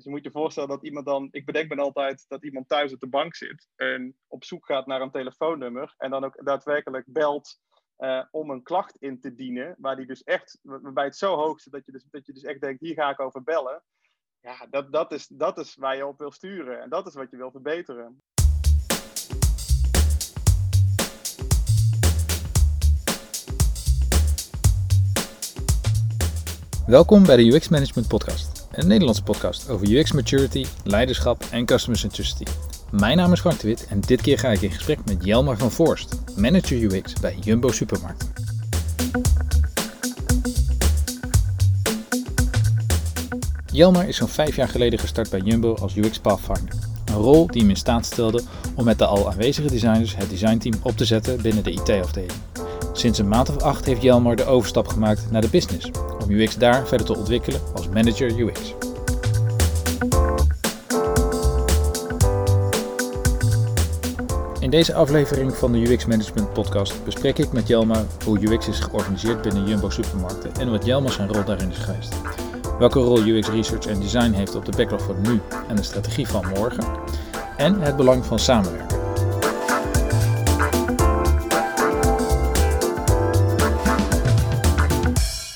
Dus je moet je voorstellen dat iemand dan, ik bedenk me altijd dat iemand thuis op de bank zit en op zoek gaat naar een telefoonnummer en dan ook daadwerkelijk belt uh, om een klacht in te dienen, waar die dus echt, waarbij het zo hoog zit dat je dus, dat je dus echt denkt, hier ga ik over bellen. Ja, dat, dat, is, dat is waar je op wil sturen en dat is wat je wil verbeteren. Welkom bij de UX Management Podcast, een Nederlandse podcast over UX maturity, leiderschap en customer centricity. Mijn naam is Frank de Wit en dit keer ga ik in gesprek met Jelmar van Voorst, manager UX bij Jumbo Supermarkt. Jelmar is zo'n vijf jaar geleden gestart bij Jumbo als UX Pathfinder. Een rol die hem in staat stelde om met de al aanwezige designers het designteam op te zetten binnen de IT-afdeling. Sinds een maand of acht heeft Jelmar de overstap gemaakt naar de business, UX daar verder te ontwikkelen als manager UX. In deze aflevering van de UX Management Podcast bespreek ik met Jelma hoe UX is georganiseerd binnen Jumbo supermarkten en wat Jelma zijn rol daarin is geweest. Welke rol UX Research en Design heeft op de backlog van nu en de strategie van morgen. En het belang van samenwerken.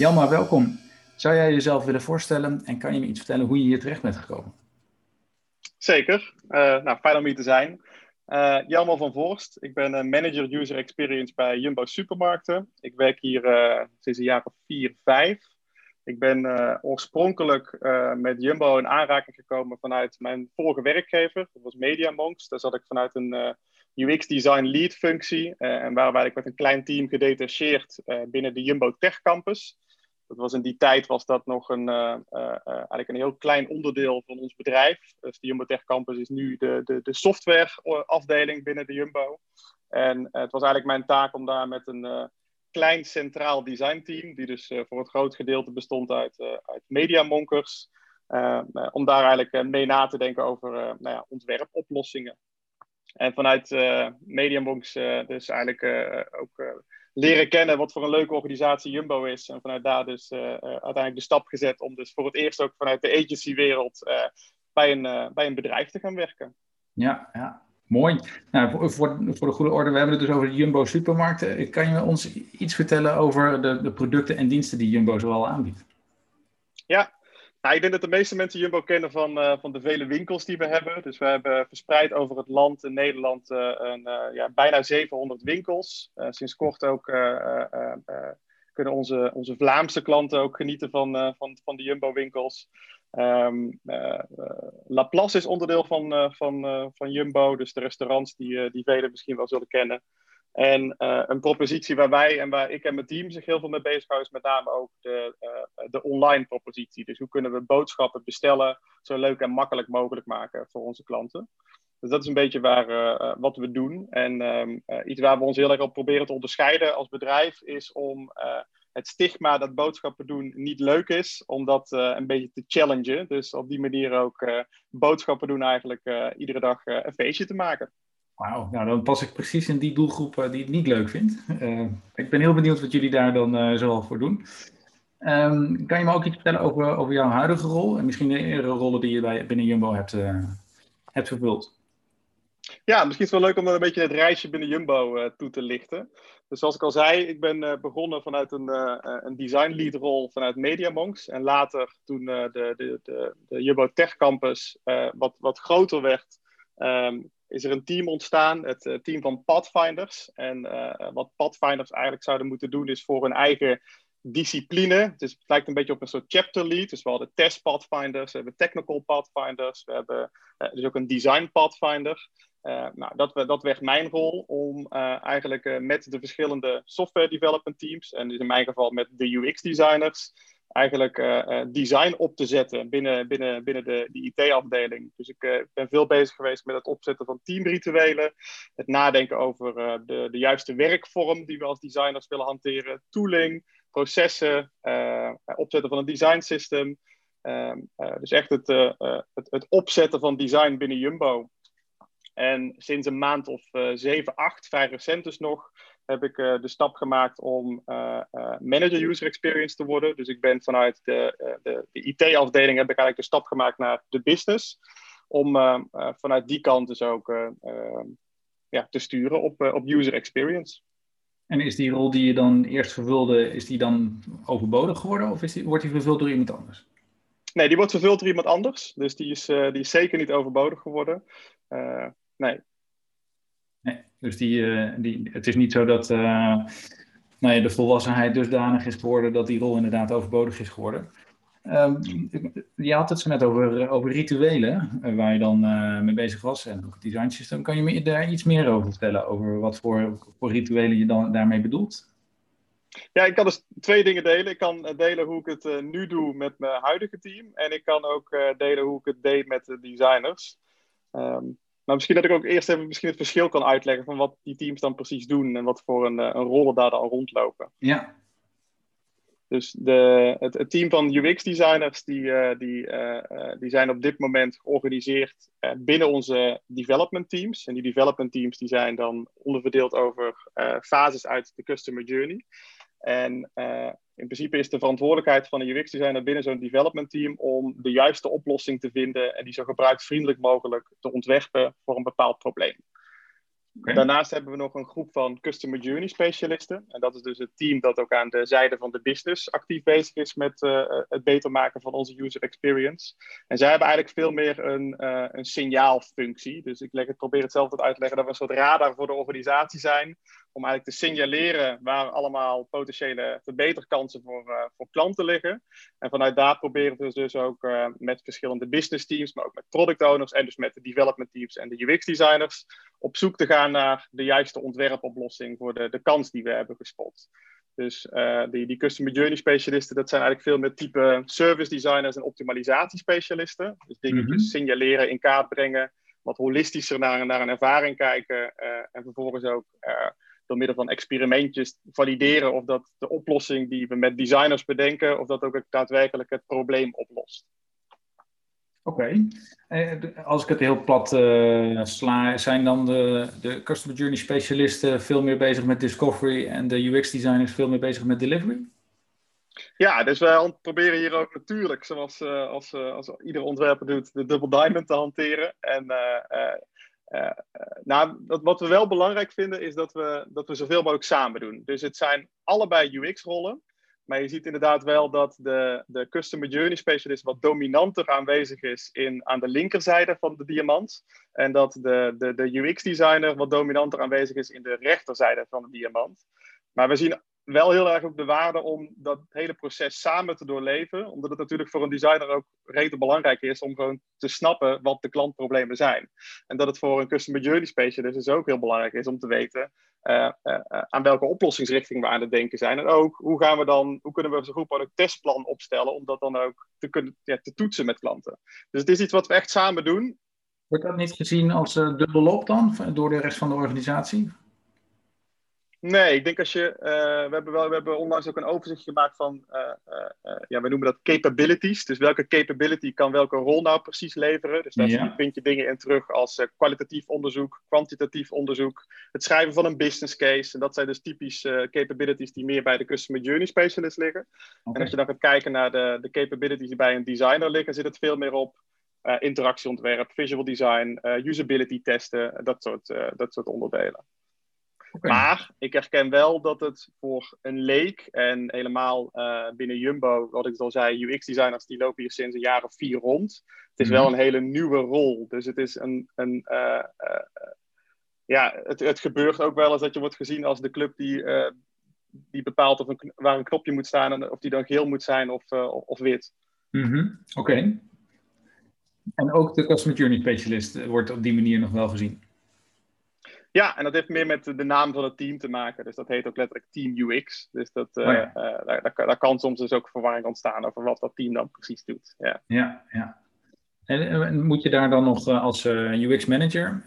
Jelma, welkom. Zou jij jezelf willen voorstellen en kan je me iets vertellen hoe je hier terecht bent gekomen? Zeker. Uh, nou, fijn om hier te zijn. Uh, van Voorst. Ik ben uh, manager user experience bij Jumbo Supermarkten. Ik werk hier sinds een jaar of vier, vijf. Ik ben oorspronkelijk met Jumbo in aanraking gekomen vanuit mijn vorige werkgever. Dat was Media Monks. Daar zat ik vanuit een UX design lead functie. en waarbij ik met een klein team gedetacheerd binnen de Jumbo Tech Campus. Dat was in die tijd was dat nog een, uh, uh, eigenlijk een heel klein onderdeel van ons bedrijf. Dus de Jumbo Tech Campus is nu de, de, de softwareafdeling binnen de Jumbo. En het was eigenlijk mijn taak om daar met een klein centraal designteam, die dus voor het groot gedeelte bestond uit, uit mediamonkers, om daar eigenlijk mee na te denken over nou ja, ontwerpoplossingen. En vanuit uh, Mediamonks dus eigenlijk ook leren kennen wat voor een leuke organisatie Jumbo is. En vanuit daar dus uh, uiteindelijk de stap gezet om dus voor het eerst ook vanuit de agency-wereld uh, bij, een, bij een bedrijf te gaan werken. Ja, ja. Mooi. Nou, voor, voor, de goede orde, we hebben het dus over de Jumbo supermarkten. Kan je ons iets vertellen over de, de producten en diensten die Jumbo zoal aanbiedt? Ja, nou, ik denk dat de meeste mensen Jumbo kennen van, uh, van de vele winkels die we hebben. Dus we hebben verspreid over het land in Nederland uh, een, uh, ja, bijna 700 winkels. sinds kort ook kunnen onze, onze Vlaamse klanten ook genieten van, van, van de Jumbo-winkels. Um, Laplace is onderdeel van, van, van Jumbo, dus de restaurants die, die velen misschien wel zullen kennen. En een propositie waar wij en waar ik en mijn team zich heel veel mee bezighouden, is met name ook de, de online propositie. Dus hoe kunnen we boodschappen bestellen zo leuk en makkelijk mogelijk maken voor onze klanten. Dus dat is een beetje waar, uh, wat we doen. En um, iets waar we ons heel erg op proberen te onderscheiden als bedrijf, is om het stigma dat boodschappen doen niet leuk is, om dat een beetje te challengen. Dus op die manier ook boodschappen doen eigenlijk iedere dag een feestje te maken. Wauw, nou dan pas ik precies in die doelgroep die het niet leuk vindt. Ik ben heel benieuwd wat jullie daar dan zoal voor doen. Um, kan je me ook iets vertellen over, over jouw huidige rol en misschien de eerdere rollen die je bij, binnen Jumbo hebt, hebt vervuld? Ja, misschien is het wel leuk om dan een beetje het reisje binnen Jumbo toe te lichten. Dus zoals ik al zei, ik ben begonnen vanuit een, een design lead rol vanuit MediaMonks. En later toen de, de, de, de Jumbo Tech Campus wat, wat groter werd, um, is er een team ontstaan, het uh, team van Pathfinders. En uh, wat Pathfinders eigenlijk zouden moeten doen, is voor hun eigen discipline. Dus het lijkt een beetje op een soort chapter lead. Dus we hadden test pathfinders, we hebben technical pathfinders, we hebben uh, dus ook een design pathfinder. Uh, nou, dat, dat werd mijn rol om uh, eigenlijk met de verschillende software development teams, en dus in mijn geval met de UX designers, eigenlijk design op te zetten binnen, binnen, binnen de, de IT-afdeling. Dus ik ben veel bezig geweest met het opzetten van teamrituelen, het nadenken over de, de juiste werkvorm die we als designers willen hanteren, tooling, processen, opzetten van een design system. Ehm, dus echt het, het, het opzetten van design binnen Jumbo. En sinds een maand of zeven, acht, vrij recent dus nog, heb ik de stap gemaakt om manager user experience te worden. Dus ik ben vanuit de, de, de IT-afdeling heb ik eigenlijk de stap gemaakt naar de business. Om vanuit die kant dus ook ja, te sturen op, op user experience. En is die rol die je dan eerst vervulde, is die dan overbodig geworden of is die, wordt die vervuld door iemand anders? Nee, die wordt vervuld door iemand anders. Dus die is, uh, die is zeker niet overbodig geworden. Uh, nee. nee. Dus die, uh, die, het is niet zo dat nou ja, de volwassenheid dusdanig is geworden dat die rol inderdaad overbodig is geworden. Um, je had het zo net over, over rituelen, waar je dan mee bezig was en ook het design system. Kan je me daar iets meer over vertellen, over wat voor, voor rituelen je dan daarmee bedoelt? Ja, ik kan dus twee dingen delen. Ik kan eh, delen hoe ik het uh, nu doe met mijn huidige team. En ik kan ook delen hoe ik het deed met de designers. Um, maar misschien dat ik ook eerst even misschien het verschil kan uitleggen van wat die teams dan precies doen en wat voor een, een rollen daar dan rondlopen. Ja. Dus de, het, team van UX-designers die, uh, die, die zijn op dit moment georganiseerd binnen onze development teams. En die development teams die zijn dan onderverdeeld over fases uit de customer journey. En in principe is de verantwoordelijkheid van een UX-designer binnen zo'n development team om de juiste oplossing te vinden en die zo gebruiksvriendelijk mogelijk te ontwerpen voor een bepaald probleem. Daarnaast hebben we nog een groep van Customer Journey specialisten. En dat is dus het team dat ook aan de zijde van de business actief bezig is met uh, het beter maken van onze user experience. En zij hebben eigenlijk veel meer een, uh, een signaalfunctie. Dus ik leg het, probeer het zelf uit te leggen dat we een soort radar voor de organisatie zijn om eigenlijk te signaleren waar allemaal potentiële verbeterkansen voor, uh, voor klanten liggen. En vanuit daar proberen we dus ook uh, met verschillende business teams, maar ook met product owners en dus met de development teams en de UX designers op zoek te gaan naar de juiste ontwerpoplossing voor de, de kans die we hebben gespot. Dus uh, die, die customer journey specialisten, dat zijn eigenlijk veel meer type service designers en optimalisatiespecialisten. Dus dingetjes mm -hmm. signaleren, in kaart brengen, wat holistischer naar, naar een ervaring kijken en vervolgens ook door middel van experimentjes valideren of dat de oplossing die we met designers bedenken, of dat ook daadwerkelijk het probleem oplost. Oké, okay. als ik het heel plat uh, sla, zijn dan de, de Customer Journey specialisten veel meer bezig met discovery en de UX designers veel meer bezig met delivery? Ja, dus wij proberen hier ook natuurlijk, zoals uh, als, uh, als ieder ontwerper doet, de double diamond te hanteren. En uh, nou, wat we wel belangrijk vinden is dat we, dat we zoveel mogelijk samen doen. Dus het zijn allebei UX-rollen. Maar je ziet inderdaad wel dat de, de Customer Journey Specialist wat dominanter aanwezig is in, aan de linkerzijde van de diamant. En dat de, de, de UX-designer wat dominanter aanwezig is in de rechterzijde van de diamant. Maar we zien wel heel erg ook de waarde om dat hele proces samen te doorleven. Omdat het natuurlijk voor een designer ook rete belangrijk is om gewoon te snappen wat de klantproblemen zijn. En dat het voor een customer journey specialist dus ook heel belangrijk is om te weten uh, uh, aan welke oplossingsrichting we aan het denken zijn. En ook hoe gaan we dan, hoe kunnen we zo goed mogelijk testplan opstellen om dat dan ook te kunnen ja, te toetsen met klanten. Dus het is iets wat we echt samen doen. Wordt dat niet gezien als uh, dubbelop dan door de rest van de organisatie? Nee, ik denk als je. Uh, we, hebben wel, we hebben onlangs ook een overzicht gemaakt van. Uh, uh, ja, we noemen dat capabilities. Dus welke capability kan welke rol nou precies leveren? Dus daar ja. vind je dingen in terug als kwalitatief onderzoek, kwantitatief onderzoek, het schrijven van een business case. En dat zijn dus typisch capabilities die meer bij de customer journey specialist liggen. Okay. En als je dan gaat kijken naar de, de capabilities die bij een designer liggen, zit het veel meer op. interactieontwerp, visual design, usability testen, dat soort, dat soort onderdelen. Okay. Maar ik herken wel dat het voor een leek en helemaal uh, binnen Jumbo, wat ik al zei, UX-designers die lopen hier sinds een jaar of vier rond. Het is mm wel een hele nieuwe rol. Dus het is een. een uh, uh, ja, het, het gebeurt ook wel eens dat je wordt gezien als de club die, die bepaalt of een, waar een knopje moet staan en of die dan geel moet zijn of, of, of wit. Mm -hmm. Oké. Okay. En ook de Customer Journey Specialist wordt op die manier nog wel gezien. Ja, en dat heeft meer met de naam van het team te maken. Dus dat heet ook letterlijk Team UX. Dus dat, uh, oh ja. uh, daar, daar, kan soms dus ook verwarring ontstaan over wat dat team dan precies doet. Ja, ja. ja. En moet je daar dan nog uh, als UX-manager,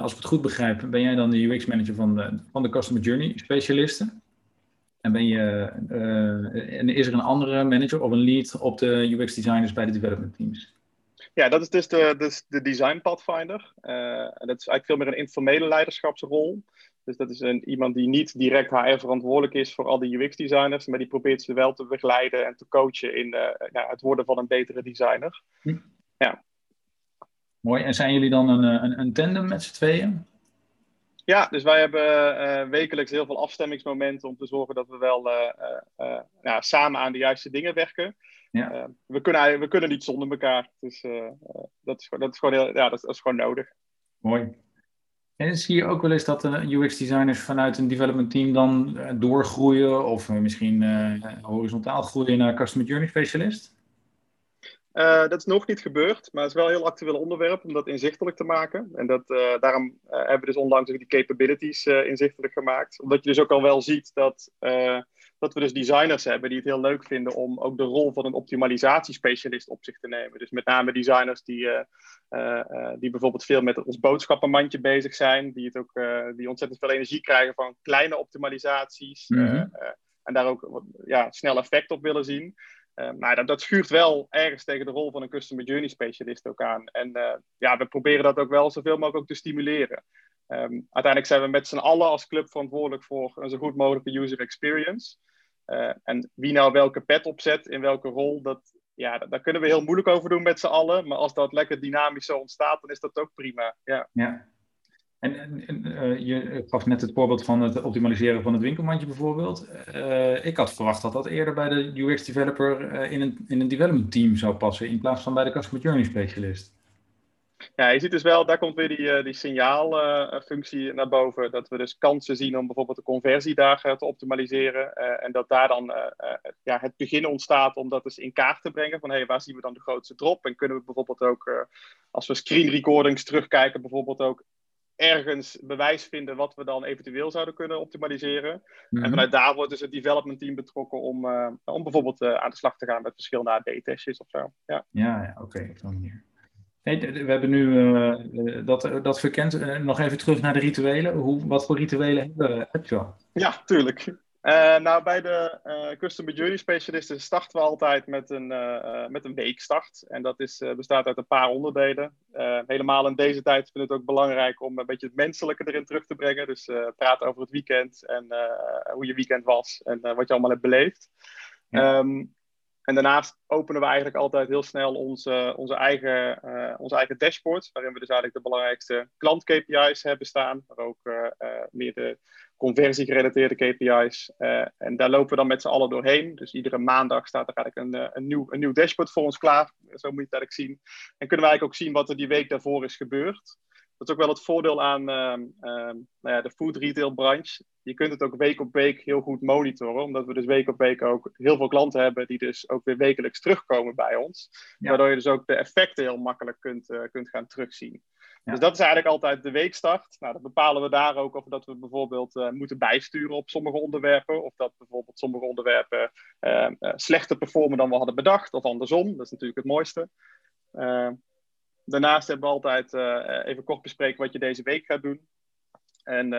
als ik het goed begrijp, ben jij dan de UX-manager van de, van de Customer Journey specialisten? En, ben je, en is er een andere manager of een lead op de UX-designers bij de development teams? Ja, dat is dus de, de, de design pathfinder. Uh, dat is eigenlijk veel meer een informele leiderschapsrol. Dus dat is een, iemand die niet direct HR verantwoordelijk is voor al die UX-designers, maar die probeert ze wel te begeleiden en te coachen in ja, het worden van een betere designer. Hm. Ja. Mooi. En zijn jullie dan een, een, een tandem met z'n tweeën? Ja, dus wij hebben uh, wekelijks heel veel afstemmingsmomenten om te zorgen dat we wel uh, ja, samen aan de juiste dingen werken. Ja. we, kunnen, we kunnen niet zonder elkaar. Dus dat, is, dat, is gewoon heel, ja, dat, is gewoon nodig. Mooi. En zie je ook wel eens dat de UX-designers vanuit een development team dan doorgroeien of misschien horizontaal groeien naar Customer Journey Specialist? Uh, dat is nog niet gebeurd, maar het is wel een heel actueel onderwerp om dat inzichtelijk te maken. En dat, uh, daarom uh, hebben we dus onlangs ook die capabilities inzichtelijk gemaakt. Omdat je dus ook al wel ziet dat, dat we dus designers hebben die het heel leuk vinden om ook de rol van een optimalisatiespecialist op zich te nemen. Dus met name designers die, die bijvoorbeeld veel met ons boodschappenmandje bezig zijn, die, het ook, die ontzettend veel energie krijgen van kleine optimalisaties. Mhm. en daar ook ja, snel effect op willen zien. Maar dat, dat, schuurt wel ergens tegen de rol van een customer journey specialist ook aan. En ja, we proberen dat ook wel zoveel mogelijk ook te stimuleren. Um, uiteindelijk zijn we met z'n allen als club verantwoordelijk voor een zo goed mogelijke user experience. Uh, en wie nou welke pet opzet, in welke rol, dat, ja, daar kunnen we heel moeilijk over doen met z'n allen. Maar als dat lekker dynamisch zo ontstaat, dan is dat ook prima. Ja. ja. En, en uh, je gaf net het voorbeeld van het optimaliseren van het winkelmandje bijvoorbeeld. Ik had verwacht dat dat eerder bij de UX developer uh, in, een, in een development team zou passen, in plaats van bij de customer journey specialist. Ja, je ziet dus wel, daar komt weer die, die signaalfunctie naar boven. Dat we dus kansen zien om bijvoorbeeld de conversiedagen te optimaliseren. en dat daar dan ja, het begin ontstaat om dat dus in kaart te brengen. Van hey, waar zien we dan de grootste drop? En kunnen we bijvoorbeeld ook, als we screen recordings terugkijken, bijvoorbeeld ook ergens bewijs vinden wat we dan eventueel zouden kunnen optimaliseren. En mhm. vanuit daar wordt dus het development team betrokken om, uh, om bijvoorbeeld uh, aan de slag te gaan met verschillende AB-testjes of zo. Ja, ja, ja oké, op zo'n manier. We hebben nu uh, dat, dat verkend. nog even terug naar de rituelen. Hoe, wat voor rituelen heb je al? Ja, tuurlijk. Uh, nou, bij de Customer Journey Specialisten starten we altijd met een, met een weekstart. En dat is, bestaat uit een paar onderdelen. helemaal in deze tijd vind ik het ook belangrijk om een beetje het menselijke erin terug te brengen. Dus praten over het weekend en hoe je weekend was en wat je allemaal hebt beleefd. Um, en daarnaast openen we eigenlijk altijd heel snel onze, onze, eigen, onze eigen dashboard, waarin we dus eigenlijk de belangrijkste klant-KPI's hebben staan, maar ook meer de conversiegerelateerde KPI's. Eh, en daar lopen we dan met z'n allen doorheen. Dus iedere maandag staat er eigenlijk een, eh, een, nieuw, een nieuw dashboard voor ons klaar. Zo moet je het eigenlijk zien. En kunnen we eigenlijk ook zien wat er die week daarvoor is gebeurd. Dat is ook wel het voordeel aan uh, nou ja, de food retail branche. Je kunt het ook week op week heel goed monitoren. Omdat we dus week op week ook heel veel klanten hebben die dus ook weer wekelijks terugkomen bij ons. Waardoor je dus ook de effecten heel makkelijk kunt, uh, kunt gaan terugzien. Dus dat is eigenlijk altijd de weekstart. Nou, dan bepalen we daar ook of dat we bijvoorbeeld uh, moeten bijsturen op sommige onderwerpen. Of dat bijvoorbeeld sommige onderwerpen uh, uh, slechter performen dan we hadden bedacht. Of andersom. Dat is natuurlijk het mooiste. Daarnaast hebben we altijd even kort bespreken wat je deze week gaat doen. En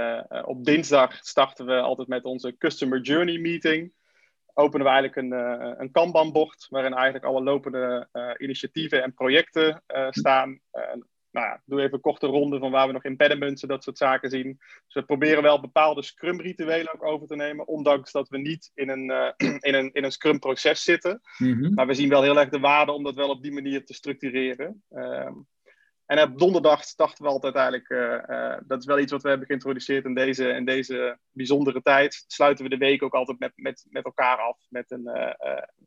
op dinsdag starten we altijd met onze Customer Journey Meeting openen we eigenlijk een, uh, een Kanban-bord waarin eigenlijk alle lopende initiatieven en projecten staan nou ja, doe even een korte ronde van waar we nog impediments en dat soort zaken zien. Dus we proberen wel bepaalde Scrum-rituelen ook over te nemen, ondanks dat we niet in een, uh, in een, in een Scrum-proces zitten. Mhm. Maar we zien wel heel erg de waarde om dat wel op die manier te structureren. Um, en op donderdag starten we altijd eigenlijk, uh, uh, dat is wel iets wat we hebben geïntroduceerd in deze, in deze bijzondere tijd. Sluiten we de week ook altijd met, met, met elkaar af, met een,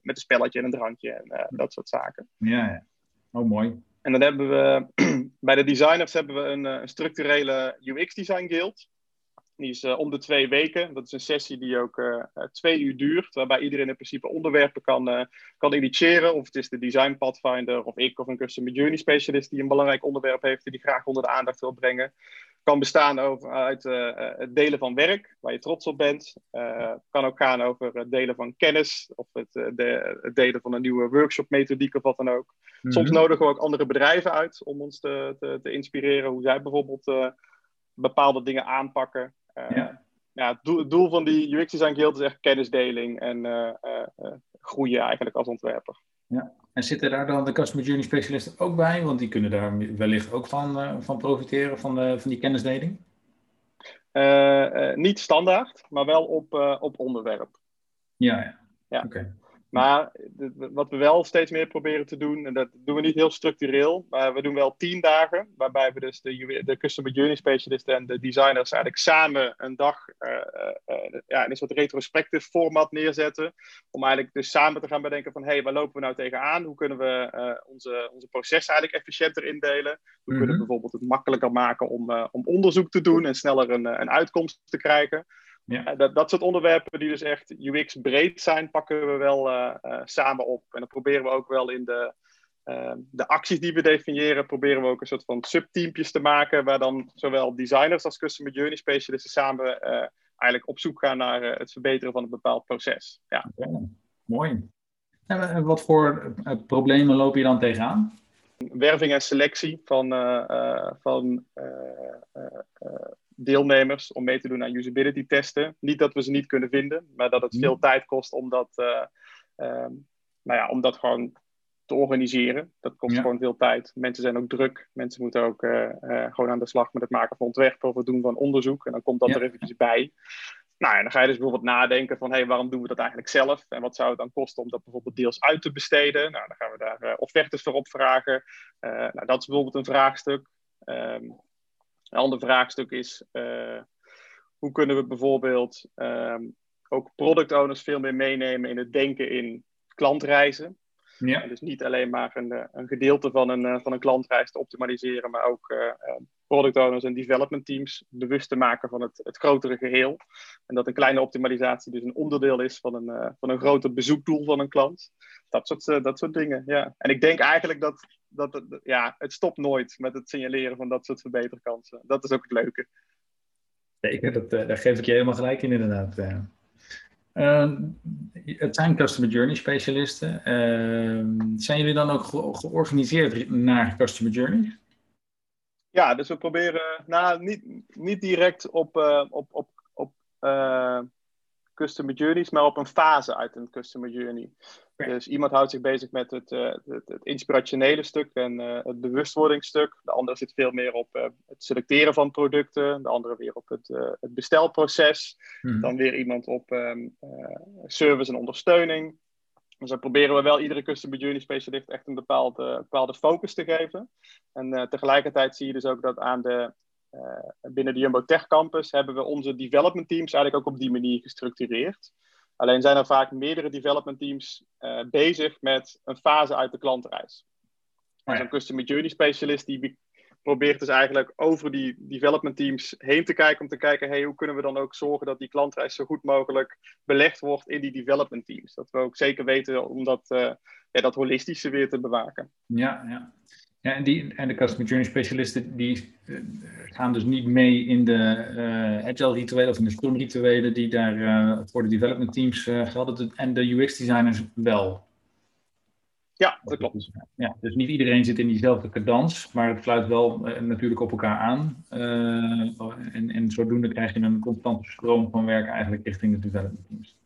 met een spelletje en een drankje en dat soort zaken. Ja, ja. Oh, mooi. En dan hebben we bij de designers hebben we een, eh, structurele UX Design Guild. Die is uh, om de twee weken. Dat is een sessie die ook uh, twee uur duurt. Waarbij iedereen in principe onderwerpen kan, uh, kan initiëren. Of het is de Design Pathfinder of ik of een Customer Journey Specialist die een belangrijk onderwerp heeft. Die graag onder de aandacht wil brengen kan bestaan over, uit uh, het delen van werk, waar je trots op bent. Uh, kan ook gaan over het delen van kennis of het, de, het delen van een nieuwe workshop-methodiek of wat dan ook. Mhm. Soms nodigen we ook andere bedrijven uit om ons te, te, te inspireren hoe zij bijvoorbeeld bepaalde dingen aanpakken. ja. ja het, doel, het, doel, van die UX Design Guild is echt kennisdeling en groeien eigenlijk als ontwerper. Ja. En zitten daar dan de Customer Journey specialisten ook bij? Want die kunnen daar wellicht ook van, uh, van profiteren, van, uh, van die kennisdeling? niet standaard, maar wel op, op onderwerp. Ja, ja. ja. oké. Maar wat we wel steeds meer proberen te doen, en dat doen we niet heel structureel, maar we doen wel tien dagen, waarbij we dus de, de Customer Journey Specialisten en de designers eigenlijk samen een dag uh, uh, ja, in een soort retrospective format neerzetten. Om eigenlijk dus samen te gaan bedenken van, hé, hey, waar lopen we nou tegenaan? Hoe kunnen we uh, onze, onze processen eigenlijk efficiënter indelen? Hoe kunnen we mhm. bijvoorbeeld het makkelijker maken om, om onderzoek te doen en sneller een, een uitkomst te krijgen? Ja. Dat, dat soort onderwerpen die dus echt UX breed zijn, pakken we wel uh, uh, samen op. En dan proberen we ook wel in de, uh, de acties die we definiëren, proberen we ook een soort van subteampjes te maken, waar dan zowel designers als customer journey specialisten samen eigenlijk op zoek gaan naar het verbeteren van een bepaald proces. Ja. Mooi. En wat voor problemen loop je dan tegenaan? Werving en selectie van, van deelnemers om mee te doen aan usability testen. Niet dat we ze niet kunnen vinden, maar dat het mhm. veel tijd kost om dat, uh, nou ja, om dat gewoon te organiseren. Dat kost gewoon veel tijd. Mensen zijn ook druk. Mensen moeten ook uh, gewoon aan de slag met het maken van ontwerpen of het doen van onderzoek. En dan komt dat er eventjes bij. Nou, en dan ga je dus bijvoorbeeld nadenken van, hé, hey, waarom doen we dat eigenlijk zelf? En wat zou het dan kosten om dat bijvoorbeeld deels uit te besteden? Nou, dan gaan we daar offertes voor opvragen. nou, dat is bijvoorbeeld een vraagstuk. Um, een ander vraagstuk is, uh, hoe kunnen we bijvoorbeeld um, ook product owners veel meer meenemen in het denken in klantreizen? Ja. En dus niet alleen maar een, eh, een gedeelte van een, uh, van een klantreis te optimaliseren, maar ook uh, product owners en development teams bewust te maken van het, het grotere geheel. En dat een kleine optimalisatie dus een onderdeel is van een, van een groter bezoekdoel van een klant. Dat soort, dat soort dingen, ja. En ik denk eigenlijk dat dat ja, het stopt nooit met het signaleren van dat soort verbeterkansen. Dat is ook het leuke. Zeker, dat, uh, daar geef ik je helemaal gelijk in inderdaad. Uh, het zijn Customer Journey specialisten. Uh, zijn jullie dan ook ge georganiseerd naar Customer Journey? Ja, dus we proberen nou, niet, niet direct op, uh, op, op, op Customer Journeys, maar op een fase uit een Customer Journey. Dus iemand houdt zich bezig met het, uh, het, het, inspirationele stuk en uh, het bewustwordingsstuk. De andere zit veel meer op uh, het selecteren van producten. De andere weer op het, het bestelproces. Hmm. Dan weer iemand op um, service en ondersteuning. Dus dan proberen we wel iedere customer journey specialist echt een bepaalde, bepaalde focus te geven. En tegelijkertijd zie je dus ook dat aan de, binnen de Jumbo Tech Campus hebben we onze development teams eigenlijk ook op die manier gestructureerd. Alleen zijn er vaak meerdere development teams uh, bezig met een fase uit de klantreis. Oh, ja. Zo'n customer journey specialist die probeert dus eigenlijk over die development teams heen te kijken om te kijken, hey, hoe kunnen we dan ook zorgen dat die klantreis zo goed mogelijk belegd wordt in die development teams. Dat we ook zeker weten om dat, uh, ja, dat holistische weer te bewaken. Ja, ja. Ja, en, die, en de Customer Journey specialisten die uh, gaan dus niet mee in de uh, agile rituelen of in de scrum rituelen die daar uh, voor de development teams gelden. En de UX designers wel. Ja, dat klopt. Dus, ja, dus niet iedereen zit in diezelfde cadans, maar het sluit wel natuurlijk op elkaar aan. en, en zodoende krijg je een constante stroom van werk eigenlijk richting de development teams.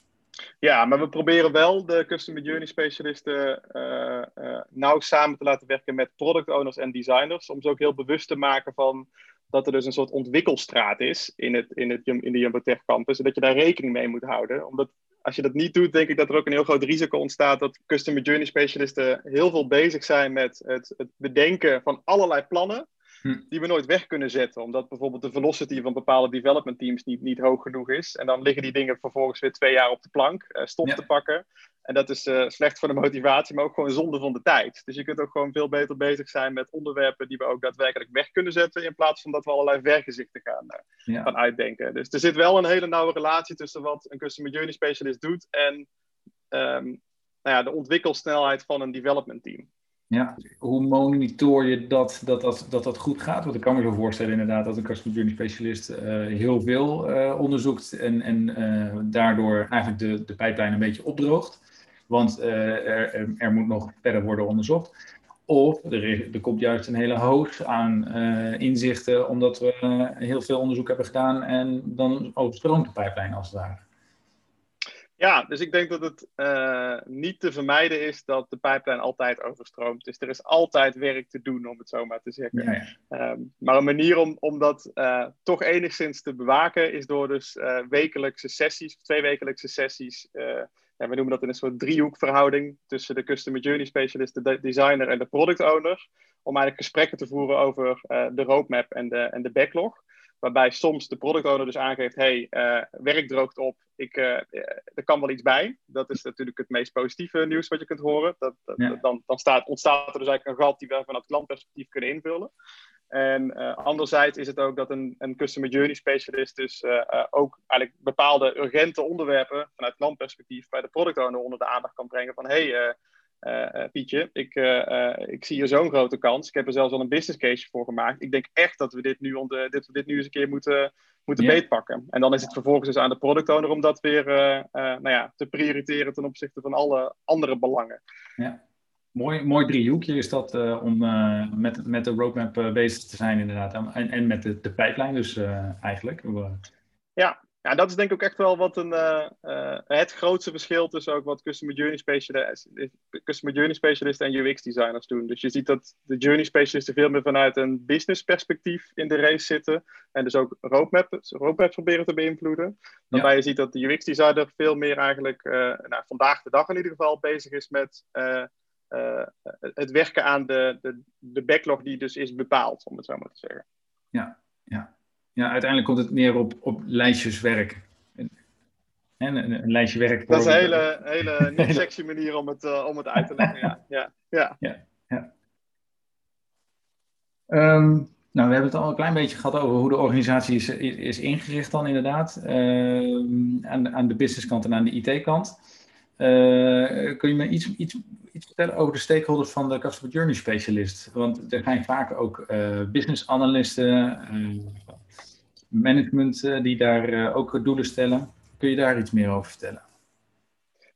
Ja, maar we proberen wel de Customer Journey specialisten uh, nauw samen te laten werken met product owners en designers. Om ze ook heel bewust te maken van dat er dus een soort ontwikkelstraat is in, het, in, het, in de Jumbo Tech Campus. En dat je daar rekening mee moet houden. Omdat als je dat niet doet, denk ik dat er ook een heel groot risico ontstaat dat Customer Journey specialisten heel veel bezig zijn met het, het bedenken van allerlei plannen. Hm. die we nooit weg kunnen zetten. Omdat bijvoorbeeld de velocity van bepaalde development teams niet, niet hoog genoeg is. En dan liggen die dingen vervolgens weer twee jaar op de plank, uh, stof te pakken. En dat is uh, slecht voor de motivatie, maar ook gewoon zonde van de tijd. Dus je kunt ook gewoon veel beter bezig zijn met onderwerpen die we ook daadwerkelijk weg kunnen zetten. In plaats van dat we allerlei vergezichten gaan, uh, gaan uitdenken. Dus er zit wel een hele nauwe relatie tussen wat een customer journey specialist doet en um, nou ja, de ontwikkelsnelheid van een development team. Ja, hoe monitor je dat dat, dat, dat dat goed gaat? Want ik kan me zo voorstellen inderdaad dat een customer journey specialist uh, heel veel uh, onderzoekt en, en uh, daardoor eigenlijk de, de pijplijn een beetje opdroogt. Want er, er moet nog verder worden onderzocht. Of er, er komt juist een hele hoog aan inzichten omdat we heel veel onderzoek hebben gedaan en dan overstroomt de pijplijn als het ware. Ja, dus ik denk dat het uh, niet te vermijden is dat de pijplijn altijd overstroomt. Dus er is altijd werk te doen, om het zo maar te zeggen. Ja. Um, maar een manier om, om dat uh, toch enigszins te bewaken is door dus uh, wekelijkse sessies, twee wekelijkse sessies. Ja, we noemen dat in een soort driehoekverhouding tussen de customer journey specialist, de designer en de product owner. Om eigenlijk gesprekken te voeren over de roadmap en de, en de backlog. Waarbij soms de product owner dus aangeeft: hey, uh, werk droogt op, ik, uh, er kan wel iets bij. Dat is natuurlijk het meest positieve nieuws wat je kunt horen. Dat, dat, dan dan staat, ontstaat er dus eigenlijk een gat die we vanuit klantperspectief kunnen invullen. En uh, anderzijds is het ook dat een, een customer journey specialist dus ook eigenlijk bepaalde urgente onderwerpen vanuit klantperspectief bij de product owner onder de aandacht kan brengen van hey, uh, Pietje, ik, uh, ik zie hier zo'n grote kans. Ik heb er zelfs al een business case voor gemaakt. Ik denk echt dat we dit nu, onder, dit, dit nu eens een keer moeten, moeten beetpakken. En dan is het vervolgens dus aan de product owner om dat weer nou ja, te prioriteren ten opzichte van alle andere belangen. Ja. Mooi, mooi driehoekje is dat om met, met de roadmap bezig te zijn inderdaad. En, en met de, de pijplijn dus eigenlijk. Ja, ja, dat is denk ik ook echt wel wat een, uh, uh, het grootste verschil tussen ook wat Customer Journey Specialist, Customer Journey Specialist en UX designers doen. Dus je ziet dat de Journey Specialisten veel meer vanuit een business perspectief in de race zitten. En dus ook roadmaps, roadmaps proberen te beïnvloeden. Waarbij je ziet dat de UX designer veel meer eigenlijk, uh, nou, vandaag de dag in ieder geval, bezig is met het werken aan de, de, de backlog die dus is bepaald, om het zo maar te zeggen. Ja, ja ja, uiteindelijk komt het neer op, op lijstjes werk. En een, een, lijstje werk. Dat is een hele, hele niet sexy manier om het, uh, om het uit te leggen. Ja, ja, ja. ja, ja. Um, nou, we hebben het al een klein beetje gehad over hoe de organisatie is, is ingericht dan inderdaad. Uh, aan, aan de businesskant en aan de IT-kant. Uh, kun je me iets, iets, iets vertellen over de stakeholders van de Customer Journey Specialist? Want er zijn vaak ook uh, business analisten, management uh, die daar uh, ook doelen stellen. Kun je daar iets meer over vertellen?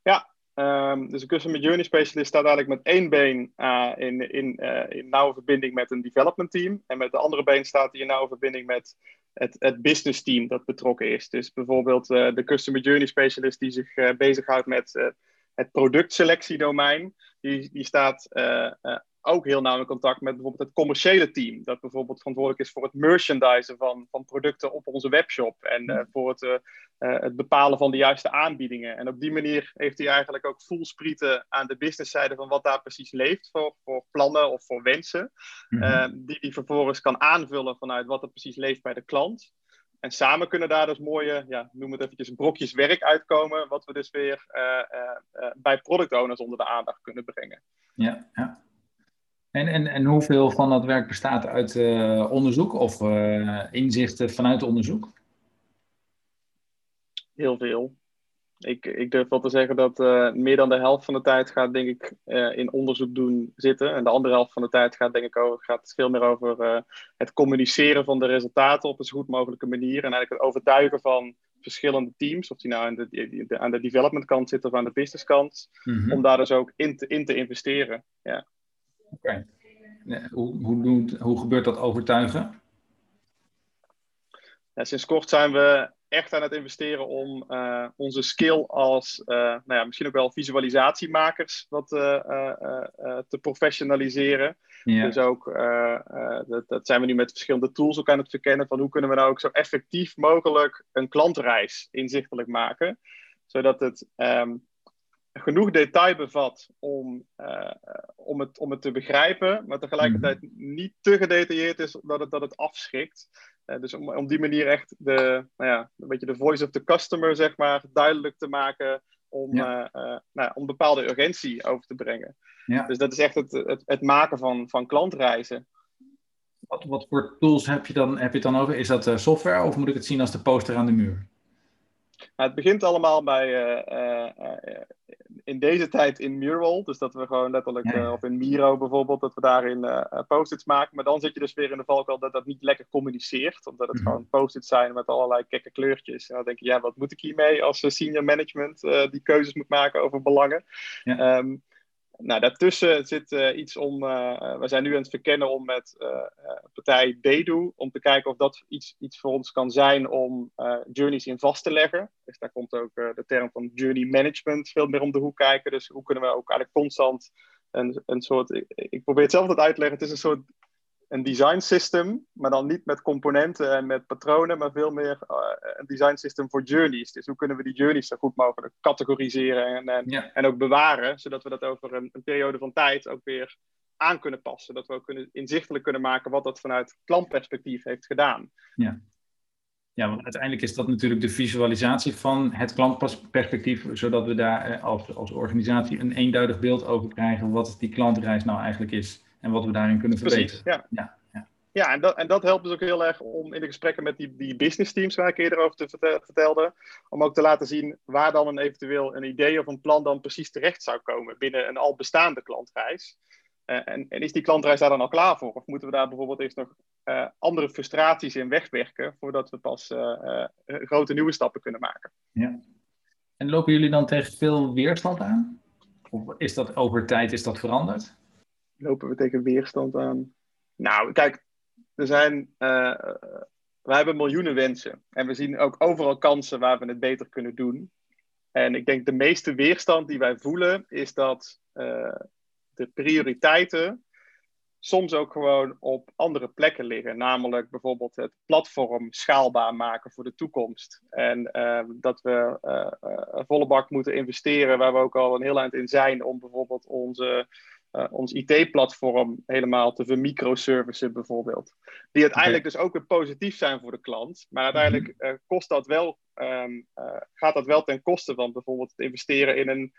Ja, um, dus een Customer Journey Specialist staat eigenlijk met één been uh, in, in, in nauwe verbinding met een development team. En met de andere been staat hij in nauwe verbinding met het, het business team dat betrokken is. Dus bijvoorbeeld de Customer Journey Specialist die zich bezighoudt met het productselectiedomein. Die, die staat ook heel nauw in contact met bijvoorbeeld het commerciële team. Dat bijvoorbeeld verantwoordelijk is voor het merchandisen van, van producten op onze webshop. En uh, voor het, uh, het bepalen van de juiste aanbiedingen. En op die manier heeft hij eigenlijk ook voelsprieten aan de businesszijde van wat daar precies leeft voor, voor plannen of voor wensen. Mm -hmm. die hij vervolgens kan aanvullen vanuit wat er precies leeft bij de klant. En samen kunnen daar dus mooie, ja, noem het eventjes, brokjes werk uitkomen. Wat we dus weer bij product owners onder de aandacht kunnen brengen. Ja, ja. En, en, en hoeveel van dat werk bestaat uit uh, onderzoek of uh, inzichten vanuit onderzoek? Heel veel. Ik, ik durf wel te zeggen dat uh, meer dan de helft van de tijd gaat, denk ik, in onderzoek doen zitten. En de andere helft van de tijd gaat, denk ik, over, gaat veel meer over het communiceren van de resultaten op een zo goed mogelijke manier. En eigenlijk het overtuigen van verschillende teams, of die nou aan de, aan de development kant zitten of aan de business kant, mm -hmm. om daar dus ook in te, in te investeren. Ja. Oké. Hoe, hoe, hoe gebeurt dat overtuigen? Ja, sinds kort zijn we echt aan het investeren om uh, onze skill als, uh, nou ja, misschien ook wel visualisatiemakers wat uh, te professionaliseren. Ja. Dus ook, dat, dat, zijn we nu met verschillende tools ook aan het verkennen van hoe kunnen we nou ook zo effectief mogelijk een klantreis inzichtelijk maken. Zodat het um, genoeg detail bevat om, uh, om, het, om het te begrijpen, maar tegelijkertijd -hmm. niet te gedetailleerd is dat het, dat het afschrikt. Uh, dus om, om die manier echt de, nou ja, een beetje de voice of the customer, zeg maar, duidelijk te maken om, ja. uh, nou, om bepaalde urgentie over te brengen. Ja. Dus dat is echt het, het, het maken van, van klantreizen. Wat, wat voor tools heb je, dan, heb je het dan over? Is dat software of moet ik het zien als de poster aan de muur? Nou, het begint allemaal bij in deze tijd in Mural. Dus dat we gewoon letterlijk, ja. of in Miro bijvoorbeeld, dat we daarin post-its maken. Maar dan zit je dus weer in de valkuil dat dat niet lekker communiceert. Omdat het mm -hmm. gewoon post-its zijn met allerlei gekke kleurtjes. En dan denk je, ja, wat moet ik hiermee als senior management die keuzes moet maken over belangen. Ja. Um, nou, daartussen zit uh, iets om. Uh, we zijn nu aan het verkennen om met partij Bedu. om te kijken of dat iets, iets voor ons kan zijn om journeys in vast te leggen. Dus daar komt ook de term van journey management veel meer om de hoek kijken. Dus hoe kunnen we ook eigenlijk constant een, een soort. Ik, ik probeer het zelf dat uit te leggen. Het is een soort een design system, maar dan niet met componenten en met patronen, maar veel meer uh, een design system voor journeys. Dus hoe kunnen we die journeys zo goed mogelijk categoriseren en, en, en ook bewaren, zodat we dat over een, een, periode van tijd ook weer aan kunnen passen. Dat we ook kunnen, inzichtelijk kunnen maken wat dat vanuit klantperspectief heeft gedaan. Ja. Ja, want uiteindelijk is dat natuurlijk de visualisatie van het klantperspectief, zodat we daar eh, als, als organisatie een eenduidig beeld over krijgen wat die klantreis nou eigenlijk is en wat we daarin kunnen verbeteren. Precies, ja. ja. Ja, en, dat, en dat helpt dus ook heel erg om in de gesprekken met die, die business teams waar ik eerder over te vertelde, om ook te laten zien waar dan een eventueel een idee of een plan dan precies terecht zou komen binnen een al bestaande klantreis. Uh, en, en, is die klantreis daar dan al klaar voor? Of moeten we daar bijvoorbeeld eerst nog uh, andere frustraties in wegwerken voordat we pas uh, grote nieuwe stappen kunnen maken? Ja. En lopen jullie dan tegen veel weerstand aan? Of is dat over tijd is dat veranderd? Lopen we tegen weerstand aan? Nou, kijk, er zijn, uh, we hebben miljoenen wensen. En we zien ook overal kansen waar we het beter kunnen doen. En ik denk de meeste weerstand die wij voelen, is dat uh, de prioriteiten soms ook gewoon op andere plekken liggen. Namelijk bijvoorbeeld het platform schaalbaar maken voor de toekomst. En uh, dat we uh, volle bak moeten investeren, waar we ook al een heel eind in zijn, om bijvoorbeeld onze uh, ons IT-platform helemaal te vermicroservicen bijvoorbeeld. Die uiteindelijk dus ook weer positief zijn voor de klant. Maar uiteindelijk uh, kost dat wel, um, uh, gaat dat wel ten koste van bijvoorbeeld het investeren in een,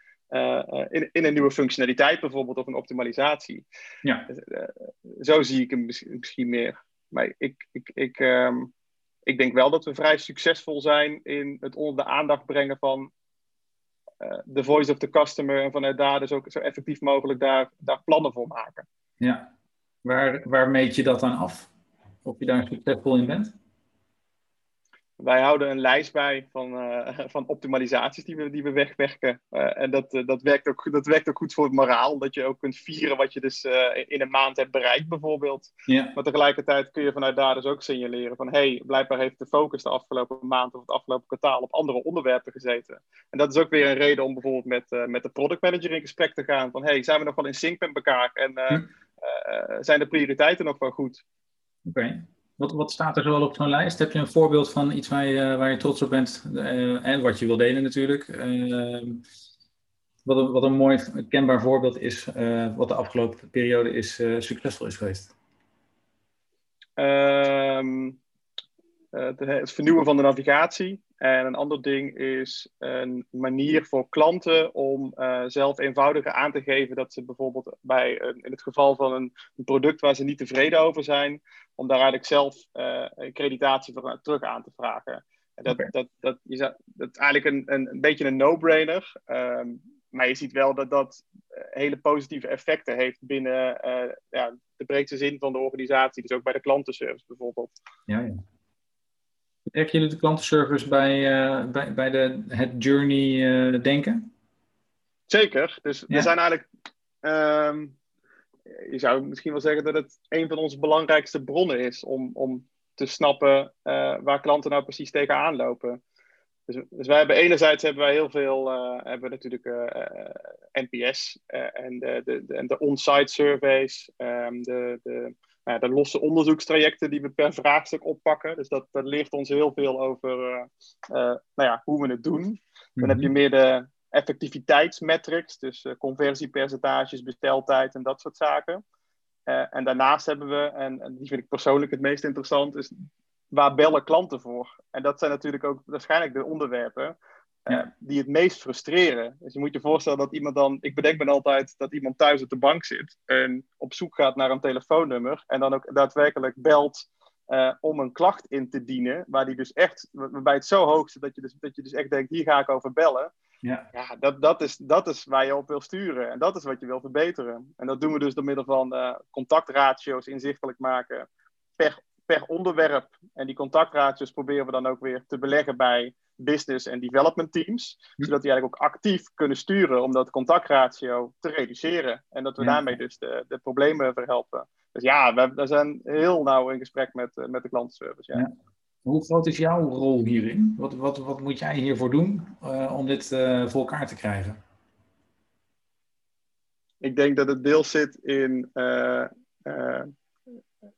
in, in, een nieuwe functionaliteit bijvoorbeeld of een optimalisatie. Ja. zo zie ik hem misschien meer. Maar ik, ik, ik, um, ik denk wel dat we vrij succesvol zijn in het onder de aandacht brengen van eh, de voice of the customer en vanuit daar dus ook zo effectief mogelijk daar, daar plannen voor maken. Ja, waar, waar meet je dat dan af? Of je daar succesvol in bent? Wij houden een lijst bij van, uh, van optimalisaties die we, die we wegwerken. Uh, en dat, uh, dat, werkt ook, dat werkt ook goed voor het moraal, omdat je ook kunt vieren wat je dus in een maand hebt bereikt, bijvoorbeeld. Ja. Maar tegelijkertijd kun je vanuit daar dus ook signaleren van hé, hey, blijkbaar heeft de focus de afgelopen maand of het afgelopen kwartaal op andere onderwerpen gezeten. En dat is ook weer een reden om bijvoorbeeld met, met de product manager in gesprek te gaan. Van hé, hey, zijn we nog wel in sync met elkaar en hm. zijn de prioriteiten nog wel goed? Oké. Wat, wat staat er zoal op zo'n lijst? Heb je een voorbeeld van iets waar je, waar je trots op bent uh, en wat je wil delen natuurlijk? Uh, wat, een, wat een mooi kenbaar voorbeeld is, uh, wat de afgelopen periode is, succesvol is geweest. Um, het vernieuwen van de navigatie. En een ander ding is een manier voor klanten om uh, zelf eenvoudiger aan te geven dat ze bijvoorbeeld bij een, in het geval van een, een, product waar ze niet tevreden over zijn, om daar eigenlijk zelf uh, een creditatie voor terug aan te vragen. En dat, dat, dat, is, dat is eigenlijk een, een, een beetje een no-brainer. Um, maar je ziet wel dat dat eh, hele positieve effecten heeft binnen uh, ja, de breedste zin van de organisatie. Dus ook bij de klantenservice bijvoorbeeld. Ja, ja. Betrekken jullie de klantenservice bij, uh, bij, bij de, het journey denken? Zeker. Dus we zijn eigenlijk... Um, je zou misschien wel zeggen dat het een van onze belangrijkste bronnen is om, om te snappen uh, waar klanten nou precies tegenaan lopen. Dus, dus wij hebben enerzijds hebben wij heel veel, uh, hebben natuurlijk uh, NPS en de, de, de, de on-site surveys, um, de, de, de losse onderzoekstrajecten die we per vraagstuk oppakken. Dus dat, dat leert ons heel veel over nou ja, hoe we het doen. Dan mm-hmm. heb je meer de, effectiviteitsmetrics, dus uh, conversiepercentages, besteltijd en dat soort zaken. En daarnaast hebben we, en, en, die vind ik persoonlijk het meest interessant, is waar bellen klanten voor? En dat zijn natuurlijk ook waarschijnlijk de onderwerpen ja. die het meest frustreren. Dus je moet je voorstellen dat iemand dan, ik bedenk me altijd dat iemand thuis op de bank zit en op zoek gaat naar een telefoonnummer en dan ook daadwerkelijk belt uh, om een klacht in te dienen, waar die dus echt, waarbij het zo hoog zit dat je dus, dat je dus echt denkt, hier ga ik over bellen. Ja, ja dat, dat, is, dat is waar je op wil sturen en dat is wat je wil verbeteren. En dat doen we dus door middel van uh, contactratio's inzichtelijk maken per, per onderwerp en die contactratio's proberen we dan ook weer te beleggen bij business en development teams. Hm. Zodat die eigenlijk ook actief kunnen sturen om dat contactratio te reduceren. En dat we daarmee dus de, de problemen verhelpen. Dus ja, we, we zijn heel nauw in gesprek met, eh, met de klantenservice. Ja. Hoe groot is jouw rol hierin? Wat, wat, wat moet jij hiervoor doen uh, om dit uh, voor elkaar te krijgen? Ik denk dat het deel zit in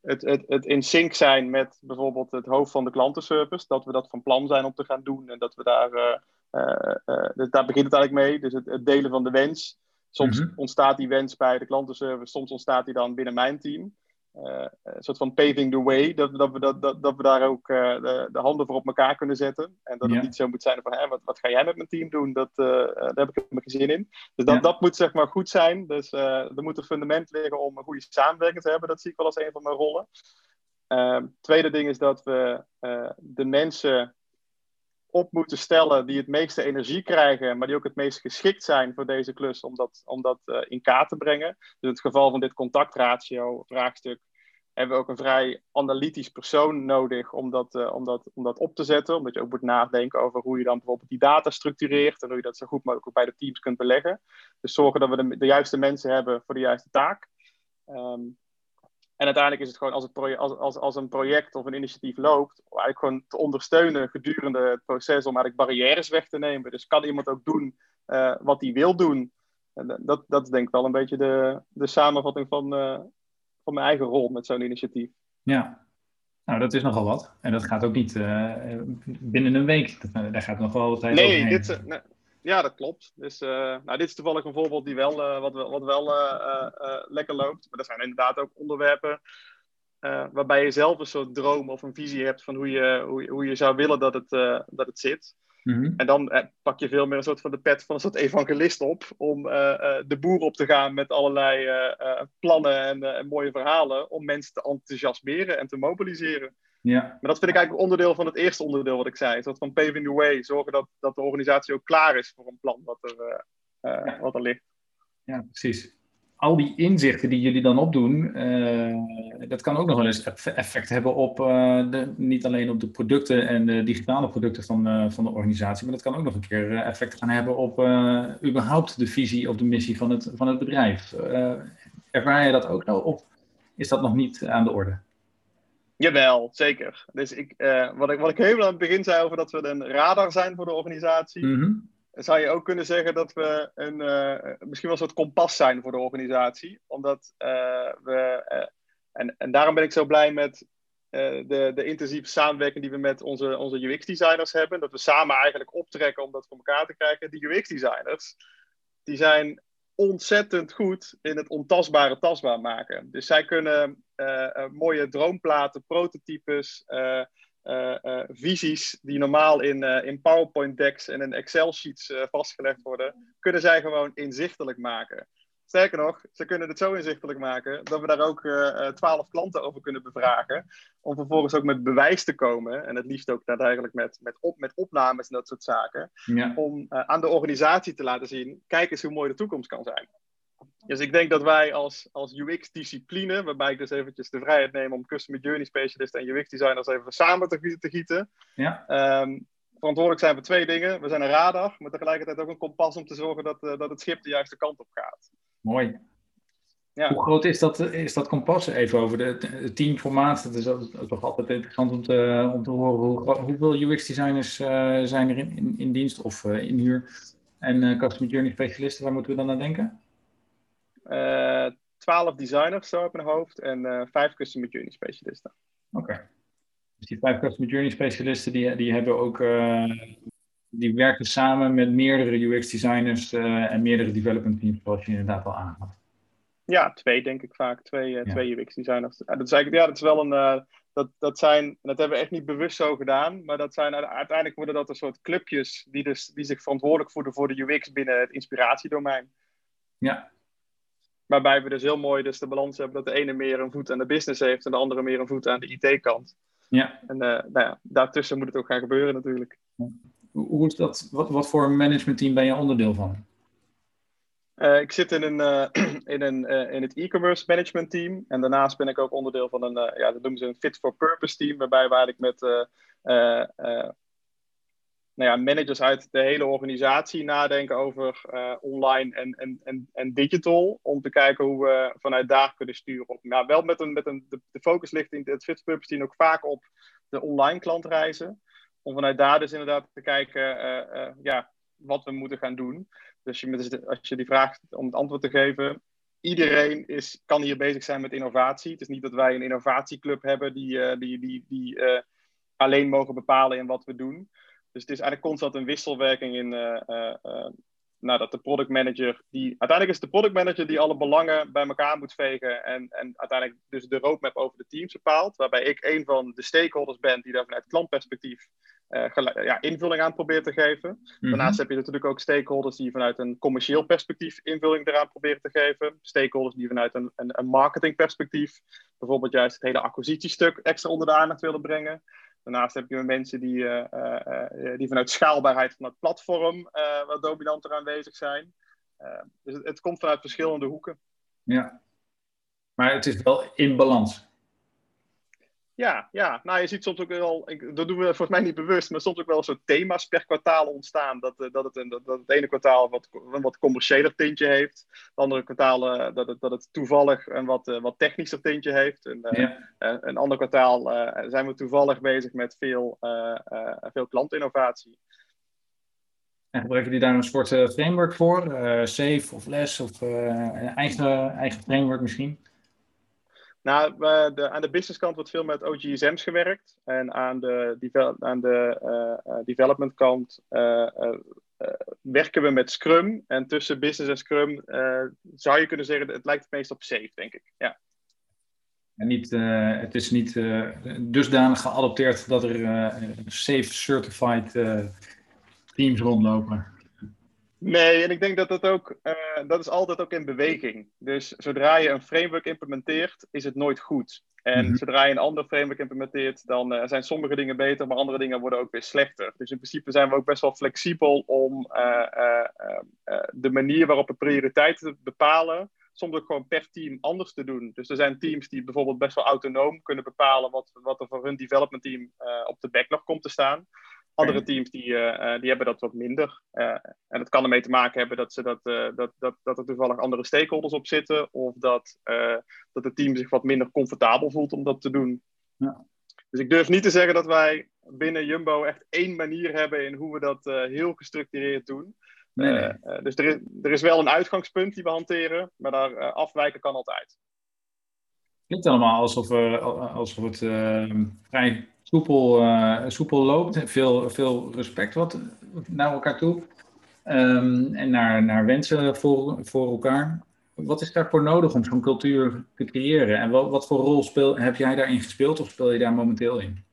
het, het, het in sync zijn met bijvoorbeeld het hoofd van de klantenservice. Dat we dat van plan zijn om te gaan doen en dat we daar, dus daar begint het eigenlijk mee. Dus het, het delen van de wens. Soms mhm. ontstaat die wens bij de klantenservice, soms ontstaat die dan binnen mijn team. Uh, een soort van paving the way, dat, dat, we, dat, dat, dat we daar ook uh, de, de, handen voor op elkaar kunnen zetten. En dat het niet zo moet zijn van, hè, wat, wat ga jij met mijn team doen? Dat, uh, daar heb ik helemaal geen zin in. Dus dat, dat moet zeg maar goed zijn. Dus er moet een fundament liggen om een goede samenwerking te hebben. Dat zie ik wel als een van mijn rollen. Ehm, tweede ding is dat we de mensen op moeten stellen die het meeste energie krijgen, maar die ook het meest geschikt zijn voor deze klus om dat, om dat uh, in kaart te brengen. Dus in het geval van dit contactratio vraagstuk hebben we ook een vrij analytisch persoon nodig om dat, uh, om, dat, om dat op te zetten. Omdat je ook moet nadenken over hoe je dan bijvoorbeeld die data structureert en hoe je dat zo goed mogelijk bij de teams kunt beleggen. Dus zorgen dat we de, de juiste mensen hebben voor de juiste taak. Um, en uiteindelijk is het gewoon als, het project, als, als, als een project of een initiatief loopt, eigenlijk gewoon te ondersteunen gedurende het proces om eigenlijk barrières weg te nemen. Dus kan iemand ook doen uh, wat hij wil doen. En dat, dat is denk ik wel een beetje de, de samenvatting van, uh, van mijn eigen rol met zo'n initiatief. Ja, nou dat is nogal wat. En dat gaat ook niet uh, binnen een week. daar gaat nog wel wat tijd nee, dit, nee, ja, dat klopt. Dus, uh, nou, dit is toevallig een voorbeeld die wel, uh, wat, wat wel uh, lekker loopt. Maar er zijn inderdaad ook onderwerpen waarbij je zelf een soort droom of een visie hebt van hoe je, hoe, hoe je zou willen dat het, dat het zit. Mm -hmm. En dan pak je veel meer een soort van de pet van een soort evangelist op om de boer op te gaan met allerlei plannen en, en mooie verhalen om mensen te enthousiasmeren en te mobiliseren. Ja. Maar dat vind ik eigenlijk onderdeel van het eerste onderdeel wat ik zei. Soort van paving the way. Zorgen dat, dat de organisatie ook klaar is voor een plan wat er, uh, ja. wat er ligt. Ja, precies. Al die inzichten die jullie dan opdoen, uh, dat kan ook nog wel eens effect hebben op uh, de, niet alleen op de producten en de digitale producten van, van de organisatie, maar dat kan ook nog een keer effect gaan hebben op überhaupt de visie of de missie van het, van het bedrijf. ervaar je dat ook nou of is dat nog niet aan de orde? Jawel, zeker. Dus ik, uh, wat, ik, wat ik helemaal aan het begin zei over dat we een radar zijn voor de organisatie, mm-hmm. zou je ook kunnen zeggen dat we een, uh, misschien wel een soort kompas zijn voor de organisatie. Omdat uh, we, en, en daarom ben ik zo blij met de, de intensieve samenwerking die we met onze, onze UX-designers hebben. Dat we samen eigenlijk optrekken om dat voor elkaar te krijgen. Die UX-designers, die zijn ontzettend goed in het ontastbare tastbaar maken. Dus zij kunnen uh, mooie droomplaten, prototypes, uh, visies die normaal in, in PowerPoint decks en in Excel sheets vastgelegd worden, kunnen zij gewoon inzichtelijk maken. Sterker nog, ze kunnen het zo inzichtelijk maken dat we daar ook twaalf klanten over kunnen bevragen. Om vervolgens ook met bewijs te komen. En het liefst ook eigenlijk met, met, op, met opnames en dat soort zaken. Ja. Om aan de organisatie te laten zien: kijk eens hoe mooi de toekomst kan zijn. Dus ik denk dat wij als, als UX-discipline, waarbij ik dus eventjes de vrijheid neem om Customer Journey Specialist en UX-designers even samen te, te gieten. Ja. Um, verantwoordelijk zijn voor twee dingen. We zijn een radar, maar tegelijkertijd ook een kompas om te zorgen dat, uh, dat het schip de juiste kant op gaat. Mooi. Ja. Hoe groot is dat, is dat kompas? Even over de, teamformaat. Dat is toch altijd interessant om te, om te horen. Hoe, hoeveel UX-designers uh, zijn er in, in, in dienst of uh, in huur? En Customer Journey Specialisten, waar moeten we dan aan denken? 12 designers zo op mijn hoofd en 5 Customer Journey specialisten. Oké. Dus die 5 Customer Journey specialisten die, die hebben ook, uh, die werken samen met meerdere UX designers uh, en meerdere development teams, zoals je inderdaad al aangaf. Ja, twee denk ik vaak. Twee, ja. twee UX designers. dat is eigenlijk, ja, dat is wel een, dat, dat zijn, dat hebben we echt niet bewust zo gedaan, maar dat zijn uiteindelijk worden dat een soort clubjes die, dus, die zich verantwoordelijk voelen voor de UX binnen het inspiratiedomein. Ja, Waarbij we dus heel mooi dus de balans hebben dat de ene meer een voet aan de business heeft en de andere meer een voet aan de IT-kant. Ja. En uh, nou ja, daartussen moet het ook gaan gebeuren natuurlijk. Hoe is dat, wat, wat voor managementteam ben je onderdeel van? Uh, ik zit in, een, uh, in, een, uh, in het e-commerce management team. En daarnaast ben ik ook onderdeel van een, ja, dat noemen ze een fit for purpose team. Waarbij waar ik met nou ja, managers uit de hele organisatie nadenken over online en, en, en, en digital. Om te kijken hoe we vanuit daar kunnen sturen. Op. Nou, wel met een, met een, de, focus ligt in het fit purpose team ook vaak op de online klantreizen. Om vanuit daar dus inderdaad te kijken ja, wat we moeten gaan doen. Dus je, als je die vraagt om het antwoord te geven, iedereen is, kan hier bezig zijn met innovatie. Het is niet dat wij een innovatieclub hebben die, die, die, die alleen mogen bepalen in wat we doen. Dus het is eigenlijk constant een wisselwerking in uh, nou, dat de product manager, die, uiteindelijk is de product manager die alle belangen bij elkaar moet vegen en, en uiteindelijk dus de roadmap over de teams bepaalt. Waarbij ik een van de stakeholders ben die daar vanuit klantperspectief uh, ja, invulling aan probeert te geven. Mhm. Daarnaast heb je natuurlijk ook stakeholders die vanuit een commercieel perspectief invulling eraan proberen te geven. Stakeholders die vanuit een, een, een marketingperspectief bijvoorbeeld juist het hele acquisitiestuk extra onder de aandacht willen brengen. Daarnaast heb je mensen die, uh, die vanuit schaalbaarheid van het platform wat dominanter aanwezig zijn. dus het, het, komt vanuit verschillende hoeken. Ja, maar het is wel in balans. Ja, ja, nou je ziet soms ook wel, ik, dat doen we volgens mij niet bewust, maar soms ook wel soort thema's per kwartaal ontstaan. Dat, dat, het, dat, dat het ene kwartaal wat, een wat commerciëler tintje heeft, het andere kwartaal uh, dat, het, dat het toevallig een wat, uh, wat technischer tintje heeft. En, ja. een ander kwartaal zijn we toevallig bezig met veel, veel klantinnovatie. En gebruiken jullie daar een soort framework voor? safe of less of een eigen, eigen framework misschien? Nou, de, aan de businesskant wordt veel met OGSM's gewerkt. En aan de, aan de uh, development kant uh, werken we met Scrum. En tussen business en Scrum zou je kunnen zeggen, het lijkt het meest op safe, denk ik. Ja. En niet, het is niet dusdanig geadopteerd dat er safe certified teams rondlopen. Nee, en ik denk dat dat ook, uh, dat is altijd ook in beweging. Dus zodra je een framework implementeert, is het nooit goed. En mhm. zodra je een ander framework implementeert, dan uh, zijn sommige dingen beter, maar andere dingen worden ook weer slechter. Dus in principe zijn we ook best wel flexibel om uh, de manier waarop we prioriteiten bepalen, soms ook gewoon per team anders te doen. Dus er zijn teams die bijvoorbeeld best wel autonoom kunnen bepalen wat, wat er voor hun development team op de backlog komt te staan. Andere teams die, uh, die hebben dat wat minder. Uh, en dat kan ermee te maken hebben dat, ze dat, uh, dat, dat, dat er toevallig andere stakeholders op zitten. Of dat, dat het team zich wat minder comfortabel voelt om dat te doen. Ja. Dus ik durf niet te zeggen dat wij binnen Jumbo echt één manier hebben in hoe we dat heel gestructureerd doen. Nee. dus er is, er is wel een uitgangspunt die we hanteren, maar daar afwijken kan altijd. Het klinkt allemaal alsof, alsof het vrij soepel, uh, soepel loopt. Veel, veel respect wat, naar elkaar toe. Um, en naar, naar wensen voor, voor elkaar. Wat is daarvoor nodig om zo'n cultuur te creëren? En wat, wat voor rol speel, heb jij daarin gespeeld of speel je daar momenteel in?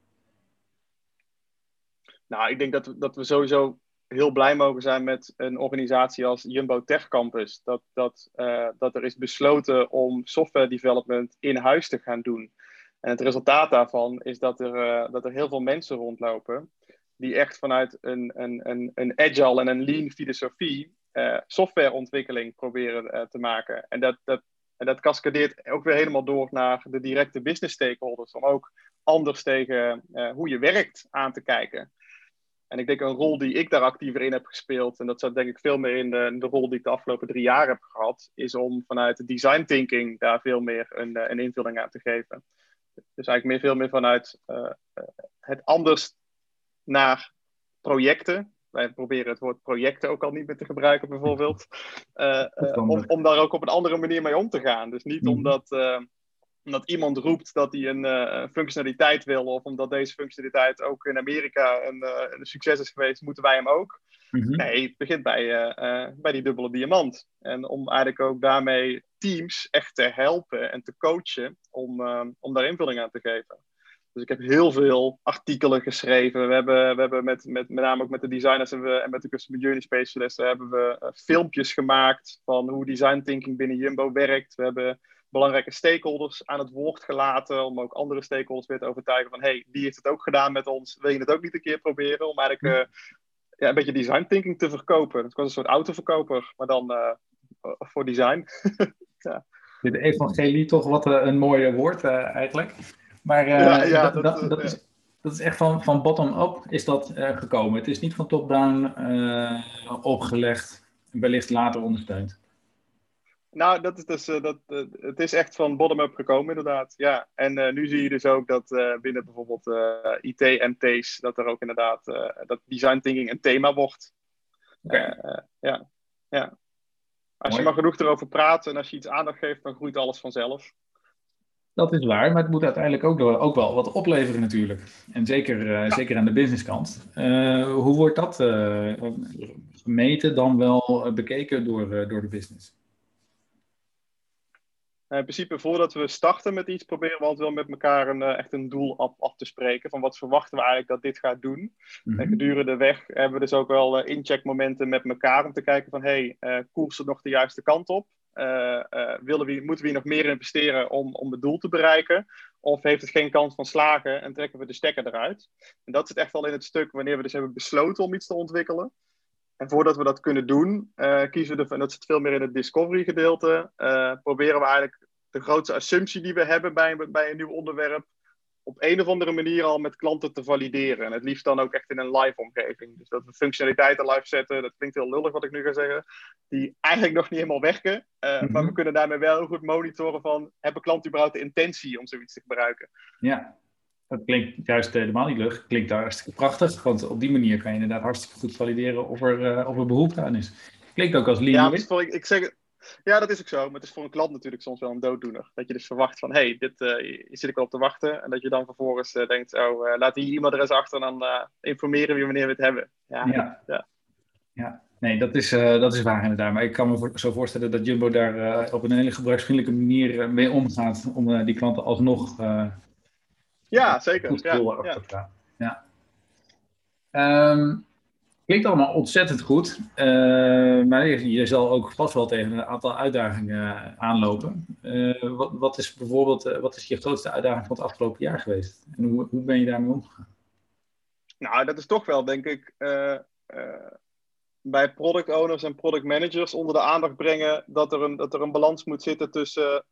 Nou, ik denk dat, dat we sowieso heel blij mogen zijn met een organisatie als Jumbo Tech Campus. Dat, dat, uh, dat er is besloten om software development in huis te gaan doen. En het resultaat daarvan is dat er, uh, dat er heel veel mensen rondlopen die echt vanuit een, een, een, een agile en een lean filosofie uh, softwareontwikkeling proberen uh, te maken. En dat, dat, en dat cascadeert ook weer helemaal door naar de directe business stakeholders, om ook anders tegen hoe je werkt aan te kijken. En ik denk een rol die ik daar actiever in heb gespeeld, en dat zat denk ik veel meer in de, de rol die ik de afgelopen drie jaar heb gehad, is om vanuit de design thinking daar veel meer een, een invulling aan te geven. Dus eigenlijk meer, veel meer vanuit uh, het anders naar projecten. Wij proberen het woord projecten ook al niet meer te gebruiken, bijvoorbeeld. Uh, om, om daar ook op een andere manier mee om te gaan. Dus niet mm omdat omdat iemand roept dat hij een functionaliteit wil, of omdat deze functionaliteit ook in Amerika een, een succes is geweest, moeten wij hem ook. Mhm. Nee, het begint bij, bij die dubbele diamant. En om eigenlijk ook daarmee teams echt te helpen en te coachen om, uh, om daar invulling aan te geven. Dus ik heb heel veel artikelen geschreven. We hebben, we hebben met, met, met name ook met de designers en, we, en met de customer journey specialisten hebben we uh, filmpjes gemaakt van hoe design thinking binnen Jumbo werkt. We hebben belangrijke stakeholders aan het woord gelaten om ook andere stakeholders weer te overtuigen van hey, die heeft het ook gedaan met ons, wil je het ook niet een keer proberen? Om eigenlijk uh, ja, een beetje design thinking te verkopen. Het was een soort autoverkoper, maar dan voor design. ja. Dit evangelie toch wat een mooie woord eigenlijk. Maar ja, ja, dat, dat, dat, is, dat is echt van, van bottom-up is dat gekomen. Het is niet van top-down opgelegd, wellicht later ondersteund. Nou, dat is dus, uh, dat, uh, het is echt van bottom-up gekomen, inderdaad. Ja. En uh, nu zie je dus ook dat binnen bijvoorbeeld IT-MT's, dat er ook inderdaad, dat design thinking een thema wordt. Okay. ja, ja. Als je maar genoeg erover praat en als je iets aandacht geeft, dan groeit alles vanzelf. Dat is waar, maar het moet uiteindelijk ook, door, ook wel wat opleveren natuurlijk. En zeker, ja. zeker aan de businesskant. hoe wordt dat gemeten dan wel bekeken door, door de business? Eh, in principe, voordat we starten met iets, proberen we altijd wel met elkaar een, uh, echt een doel af, af, te spreken. Van wat verwachten we eigenlijk dat dit gaat doen. Mm En gedurende de weg hebben we dus ook wel uh, incheckmomenten met elkaar om te kijken van, hey, uh, koersen nog de juiste kant op? willen we, moeten we hier nog meer investeren om, om het doel te bereiken? Of heeft het geen kans van slagen en trekken we de stekker eruit? En dat zit echt al in het stuk wanneer we dus hebben besloten om iets te ontwikkelen. En voordat we dat kunnen doen, uh, kiezen we, de, en dat zit veel meer in het discovery gedeelte, uh, proberen we eigenlijk de grootste assumptie die we hebben bij, bij een nieuw onderwerp, op een of andere manier al met klanten te valideren. En het liefst dan ook echt in een live omgeving. Dus dat we functionaliteiten live zetten, dat klinkt heel lullig wat ik nu ga zeggen, die eigenlijk nog niet helemaal werken. Uh, mm -hmm. Maar we kunnen daarmee wel heel goed monitoren van, hebben klanten überhaupt de intentie om zoiets te gebruiken? Ja, dat klinkt juist helemaal niet lucht. Klinkt daar hartstikke prachtig. Want op die manier kan je inderdaad hartstikke goed valideren of er, uh, of er behoefte aan is. Klinkt ook als lean. Ja, voor, ik, zeg, ja, dat is ook zo. Maar het is voor een klant natuurlijk soms wel een dooddoener. Dat je dus verwacht van, hé, hey, dit uh, hier zit ik wel op te wachten. En dat je dan vervolgens uh, denkt, oh, laat die e-mailadres achter en dan informeren we wanneer we het hebben. Ja, ja. ja. ja. Nee, dat is, dat is waar inderdaad. Maar ik kan me zo voorstellen dat Jumbo daar op een hele gebruiksvriendelijke manier mee omgaat. Om die klanten alsnog ja, zeker. Ja, ja. Um, klinkt allemaal ontzettend goed. Uh, maar je zal ook vast wel tegen een aantal uitdagingen aanlopen. Uh, wat, wat, is bijvoorbeeld uh, wat is je grootste uitdaging van het afgelopen jaar geweest? En hoe, hoe ben je daarmee omgegaan? Nou, dat is toch wel, denk ik, bij product owners en product managers onder de aandacht brengen dat er een, dat er een balans moet zitten tussen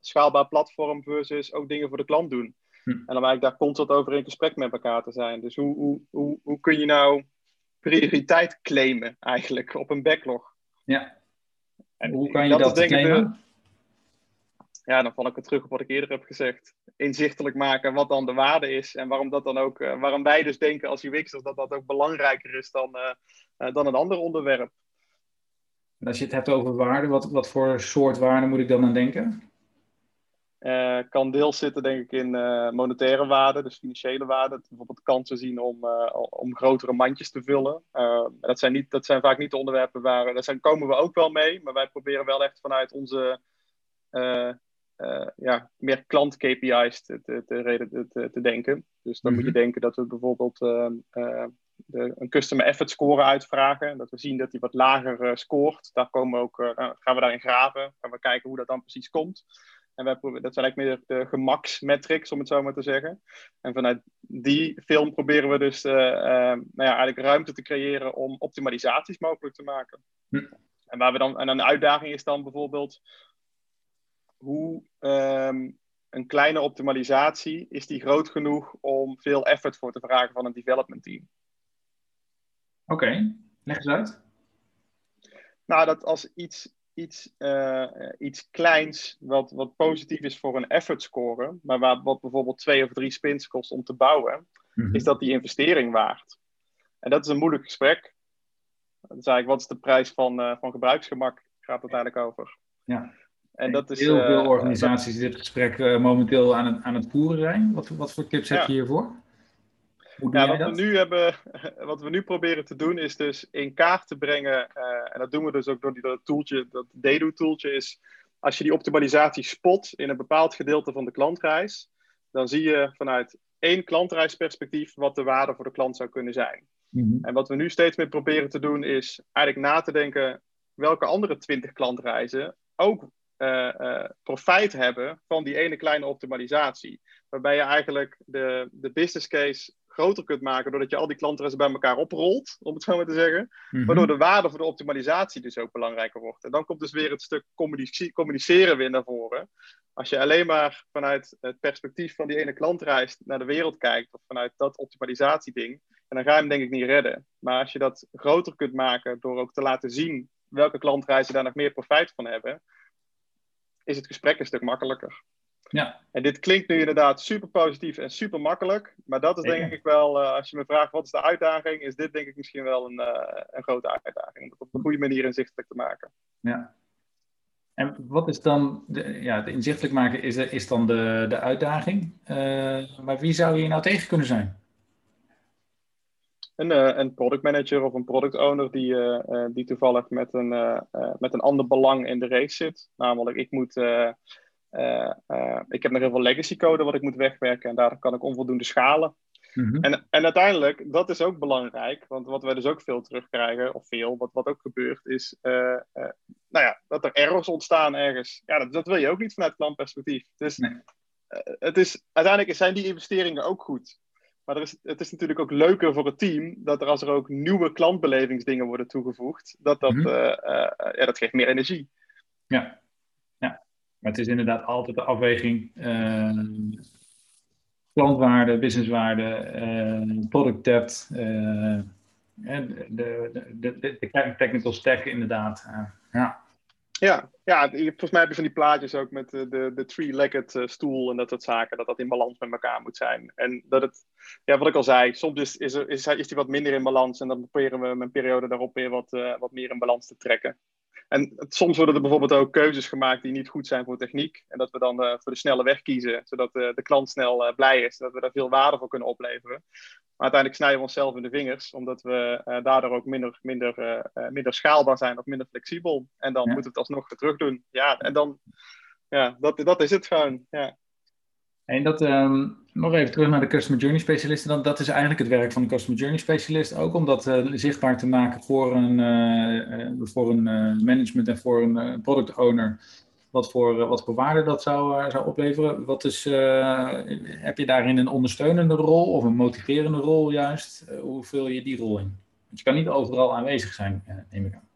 schaalbaar platform versus ook dingen voor de klant doen. Hm. En dan eigenlijk daar constant over in gesprek met elkaar te zijn. Dus hoe, hoe, hoe, hoe kun je nou prioriteit claimen eigenlijk op een backlog? Ja. En hoe kan je dat, dat claimen? ja, dan val ik weer terug op wat ik eerder heb gezegd. Inzichtelijk maken wat dan de waarde is. En waarom dat dan ook, uh, waarom wij dus denken als UX'ers dat dat ook belangrijker is dan, uh, uh, dan een ander onderwerp. En als je het hebt over waarde, wat, wat voor soort waarde moet ik dan aan denken? Uh, kan deels zitten, denk ik, in uh, monetaire waarde, dus financiële waarde. Bijvoorbeeld kansen zien om, uh, om grotere mandjes te vullen. dat, zijn niet, dat zijn vaak niet de onderwerpen waar. Daar zijn, komen we ook wel mee, maar wij proberen wel echt vanuit onze ja, meer klant-KPI's te, te, te, te, te denken. Dus dan mm -hmm. moet je mhm. denken dat we bijvoorbeeld de, een customer effort score uitvragen. Dat we zien dat die wat lager scoort. Daar komen we ook, gaan we daarin graven. Gaan we kijken hoe dat dan precies komt. En wij proberen, dat zijn eigenlijk meer de gemaksmetrics, om het zo maar te zeggen. En vanuit die film proberen we dus uh, uh, nou ja, eigenlijk ruimte te creëren om optimalisaties mogelijk te maken. Hm. En, waar we dan, en een uitdaging is dan bijvoorbeeld hoe um, een kleine optimalisatie, is die groot genoeg om veel effort voor te vragen van een development team? Oké, okay. leg eens uit. Nou, dat als iets iets, uh, iets kleins wat, wat positief is voor een effort score, maar waar, wat bijvoorbeeld twee of drie spins kost om te bouwen, mm-hmm. is dat die investering waard. En dat is een moeilijk gesprek. Dat is eigenlijk wat is de prijs van, uh, van gebruiksgemak, gaat het eigenlijk over. Ja. En dat is, heel veel organisaties die dit gesprek momenteel aan het, aan het voeren zijn. Wat, wat voor tips heb je hiervoor? Ja, wat, we nu hebben, wat we nu proberen te doen is dus in kaart te brengen, uh, en dat doen we dus ook door die, dat tooltje, dat Dedo tooltje is, als je die optimalisatie spot in een bepaald gedeelte van de klantreis, dan zie je vanuit één klantreisperspectief wat de waarde voor de klant zou kunnen zijn. Mm-hmm. En wat we nu steeds meer proberen te doen is eigenlijk na te denken welke andere twintig klantreizen ook uh, uh, profijt hebben van die ene kleine optimalisatie. Waarbij je eigenlijk de, de business case groter kunt maken doordat je al die klanten bij elkaar oprolt, om het zo maar te zeggen. Mhm. Waardoor de waarde voor de optimalisatie dus ook belangrijker wordt. En dan komt dus weer het stuk communice- communiceren weer naar voren. Als je alleen maar vanuit het perspectief van die ene klantreis naar de wereld kijkt, of vanuit dat optimalisatieding, en dan ga je hem denk ik niet redden. Maar als je dat groter kunt maken door ook te laten zien welke klantreizen daar nog meer profijt van hebben, is het gesprek een stuk makkelijker. Ja. En dit klinkt nu inderdaad super positief en super makkelijk. Maar dat is denk ik wel, eh, als je me vraagt wat is de uitdaging, is dit denk ik misschien wel een, eh, een grote uitdaging. Om het op een goede manier inzichtelijk te maken. Ja. En wat is dan, de, ja, het inzichtelijk maken is, is dan de, de uitdaging. Eh, maar wie zou hier nou tegen kunnen zijn? Een, een product manager of een product owner die, die toevallig met een, met een ander belang in de race zit. Namelijk, ik moet. Eh, eh, ik heb nog heel veel legacy code wat ik moet wegwerken en daardoor kan ik onvoldoende schalen. Mhm. En, en uiteindelijk, dat is ook belangrijk, want wat wij dus ook veel terugkrijgen, of veel, wat, wat ook gebeurt, is eh, nou ja, dat er errors ontstaan ergens. Ja, dat, dat wil je ook niet vanuit klantperspectief. Dus Nee. het is, uiteindelijk zijn die investeringen ook goed. Maar er is, het is natuurlijk ook leuker voor het team dat er als er ook nieuwe klantbelevingsdingen worden toegevoegd, dat dat, Mhm. ja, dat geeft meer energie. Ja. Maar het is inderdaad altijd de afweging. eh, klantwaarde, businesswaarde, eh, product depth, eh, de, de, de, de, technical stack inderdaad. Ja. Ja, ja volgens mij heb je van die plaatjes ook met de, de, three-legged stoel en dat soort zaken, dat dat in balans met elkaar moet zijn. En dat het, ja, wat ik al zei, soms is, is, die wat minder in balans en dan proberen we een periode daarop weer wat, wat meer in balans te trekken. En het- soms worden er bijvoorbeeld ook keuzes gemaakt die niet goed zijn voor techniek. En dat we dan eh, voor de snelle weg kiezen, zodat eh, de klant snel eh, blij is, dat we daar veel waarde voor kunnen opleveren. Maar uiteindelijk snijden we onszelf in de vingers, omdat we daardoor ook minder, minder, minder schaalbaar zijn of minder flexibel. En dan Ja. moeten we het alsnog weer terug doen. Ja, en dan, ja, dat, dat is het gewoon. Ja. En dat, ehm, nog even terug naar de Customer Journey Specialisten. Dan, dat is eigenlijk het werk van de Customer Journey Specialist. Ook om dat eh, zichtbaar te maken voor een, eh, eh, voor een management en voor een product owner. Wat voor, wat voor waarde dat zou, zou opleveren. Wat is, heb je daarin een ondersteunende rol of een motiverende rol juist? Hoe vul je die rol in? Want je kan niet overal aanwezig zijn, neem ik aan.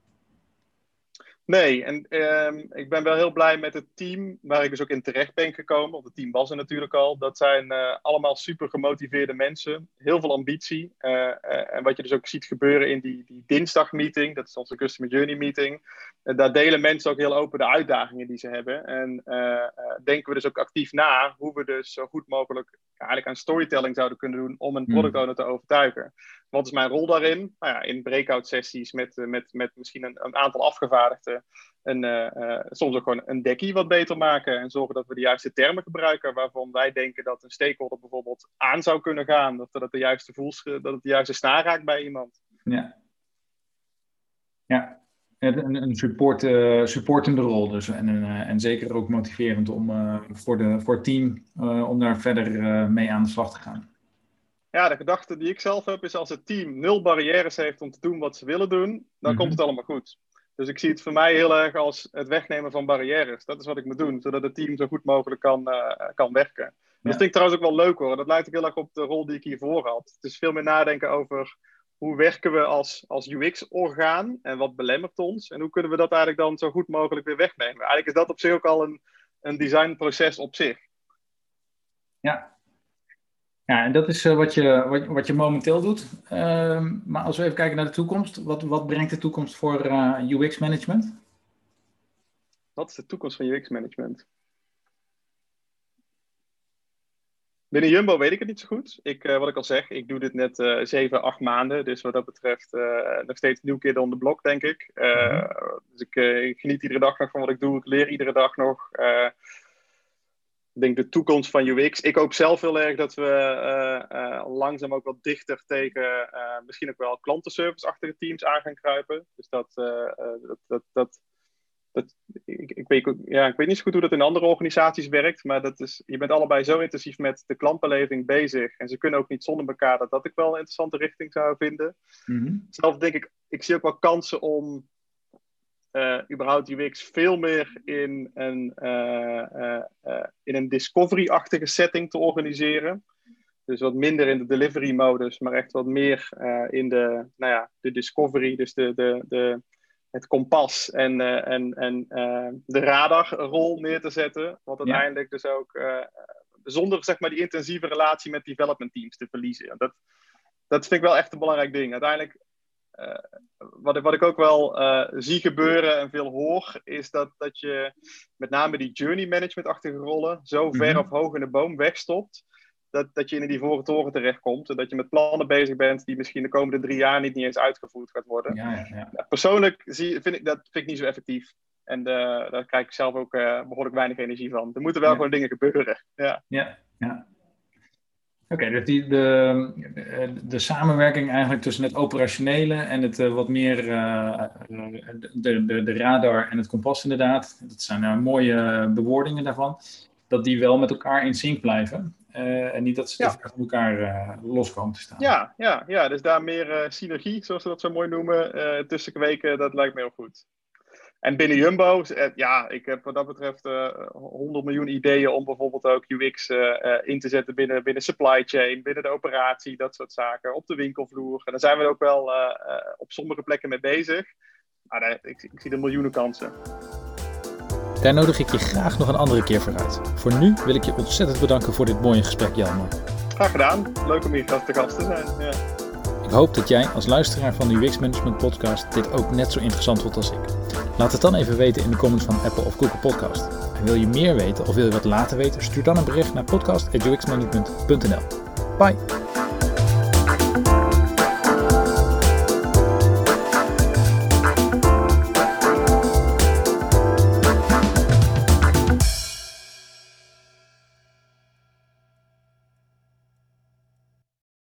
Nee, en ehm, ik ben wel heel blij met het team waar ik dus ook in terecht ben gekomen. Want het team was er natuurlijk al. Dat zijn eh, allemaal super gemotiveerde mensen. Heel veel ambitie. Eh, eh, en wat je dus ook ziet gebeuren in die, die dinsdagmeeting, dat is onze Customer Journey meeting. daar delen mensen ook heel open de uitdagingen die ze hebben. En denken we dus ook actief na hoe we dus zo goed mogelijk eigenlijk aan storytelling zouden kunnen doen om een Hmm. product owner te overtuigen. Wat is mijn rol daarin? Nou ja, in breakout sessies met, eh, met, met misschien een, een aantal afgevaardigden. En eh, eh, soms ook gewoon een dekkie wat beter maken. En zorgen dat we de juiste termen gebruiken waarvan wij denken dat een stakeholder bijvoorbeeld aan zou kunnen gaan. Dat het de juiste voels, dat het de juiste snaar raakt bij iemand. Ja. Ja, een, een support, supportende rol dus. En, en zeker ook motiverend om, voor, de, voor het team om daar verder mee aan de slag te gaan. Ja, de gedachte die ik zelf heb is als het team nul barrières heeft om te doen wat ze willen doen, dan Mhm. komt het allemaal goed. Dus ik zie het voor mij heel erg als het wegnemen van barrières. Dat is wat ik moet doen, zodat het team zo goed mogelijk kan, eh, kan werken. Ja. Dat vind ik trouwens ook wel leuk hoor. Dat lijkt ook heel erg op de rol die ik hiervoor had. Het is veel meer nadenken over hoe werken we als, als UX-orgaan en wat belemmert ons. En hoe kunnen we dat eigenlijk dan zo goed mogelijk weer wegnemen. Eigenlijk is dat op zich ook al een, een designproces op zich. Ja. Ja, en dat is eh, wat, je, wat, wat je momenteel doet. Ehm, maar als we even kijken naar de toekomst, wat, wat brengt de toekomst voor eh, UX-management? Wat is de toekomst van UX-management? Binnen Jumbo weet ik het niet zo goed. Ik, eh, wat ik al zeg, ik doe dit net eh zeven, acht maanden. Dus wat dat betreft nog steeds nieuw kid on the block, denk ik. Eh, Dus ik, ik geniet iedere dag nog van wat ik doe. Ik leer iedere dag nog. Ik denk de toekomst van UX. Ik hoop zelf heel erg dat we eh, eh, langzaam ook wat dichter tegen eh, misschien ook wel klantenservice-achtige teams aan gaan kruipen. Dus dat, dat, dat, dat, dat ik, ik, weet, ja, ik weet niet zo goed hoe dat in andere organisaties werkt, maar dat is, je bent allebei zo intensief met de klantbeleving bezig. En ze kunnen ook niet zonder elkaar dat dat ik wel een interessante richting zou vinden. Mhm. Zelf denk ik, ik zie ook wel kansen om eh, überhaupt UX veel meer in een, eh, eh, in een discovery-achtige setting te organiseren. Dus wat minder in de delivery modus, maar echt wat meer in de, nou ja, de discovery, dus de, de, de, het kompas en, en, en de radarrol neer te zetten. Wat uiteindelijk dus ook zonder zeg maar, die intensieve relatie met development teams te verliezen. Dat, dat vind ik wel echt een belangrijk ding. Uiteindelijk, wat, ik, wat ik ook wel uh, zie gebeuren en veel hoor, is dat, dat je met name die journey management-achtige rollen zo ver mm of hoog in de boom wegstopt. Dat, dat je in die voren toren terechtkomt. En dat je met plannen bezig bent die misschien de komende drie jaar niet, niet eens uitgevoerd gaat worden. Ja, ja, ja. persoonlijk zie, vind ik dat vind ik niet zo effectief. En uh, daar krijg ik zelf ook uh, behoorlijk weinig energie van. Er moeten wel gewoon dingen gebeuren. Ja, ja. ja. Oké, dus die, de, de samenwerking eigenlijk tussen het operationele en het uh, wat meer de, de, de radar en het kompas inderdaad. Dat zijn mooie bewoordingen daarvan. Dat die wel met elkaar in sync blijven. en niet dat ze ja. van elkaar los komen te staan. Ja, ja, ja, dus daar meer synergie, zoals we dat zo mooi noemen, tussen kweken, dat lijkt me heel goed. En binnen Jumbo, eh, ja, ik heb wat dat betreft uh, eh, 100 miljoen ideeën om bijvoorbeeld ook UX uh, eh, in te zetten binnen, binnen supply chain, binnen de operatie, dat soort zaken, op de winkelvloer. En daar zijn we ook wel op sommige plekken mee bezig. Maar ik, ik zie er miljoenen kansen. Daar nodig ik je graag nog een andere keer voor uit. Voor nu wil ik je ontzettend bedanken voor dit mooie gesprek, Jan. Graag gedaan. Leuk om hier te gast te zijn. Ja. Ik hoop dat jij als luisteraar van de UX Management Podcast dit ook net zo interessant vond als ik. Laat het dan even weten in de comments van Apple of Google Podcast. En wil je meer weten of wil je wat laten weten, stuur dan een bericht naar podcast.uxmanagement.nl. Bye!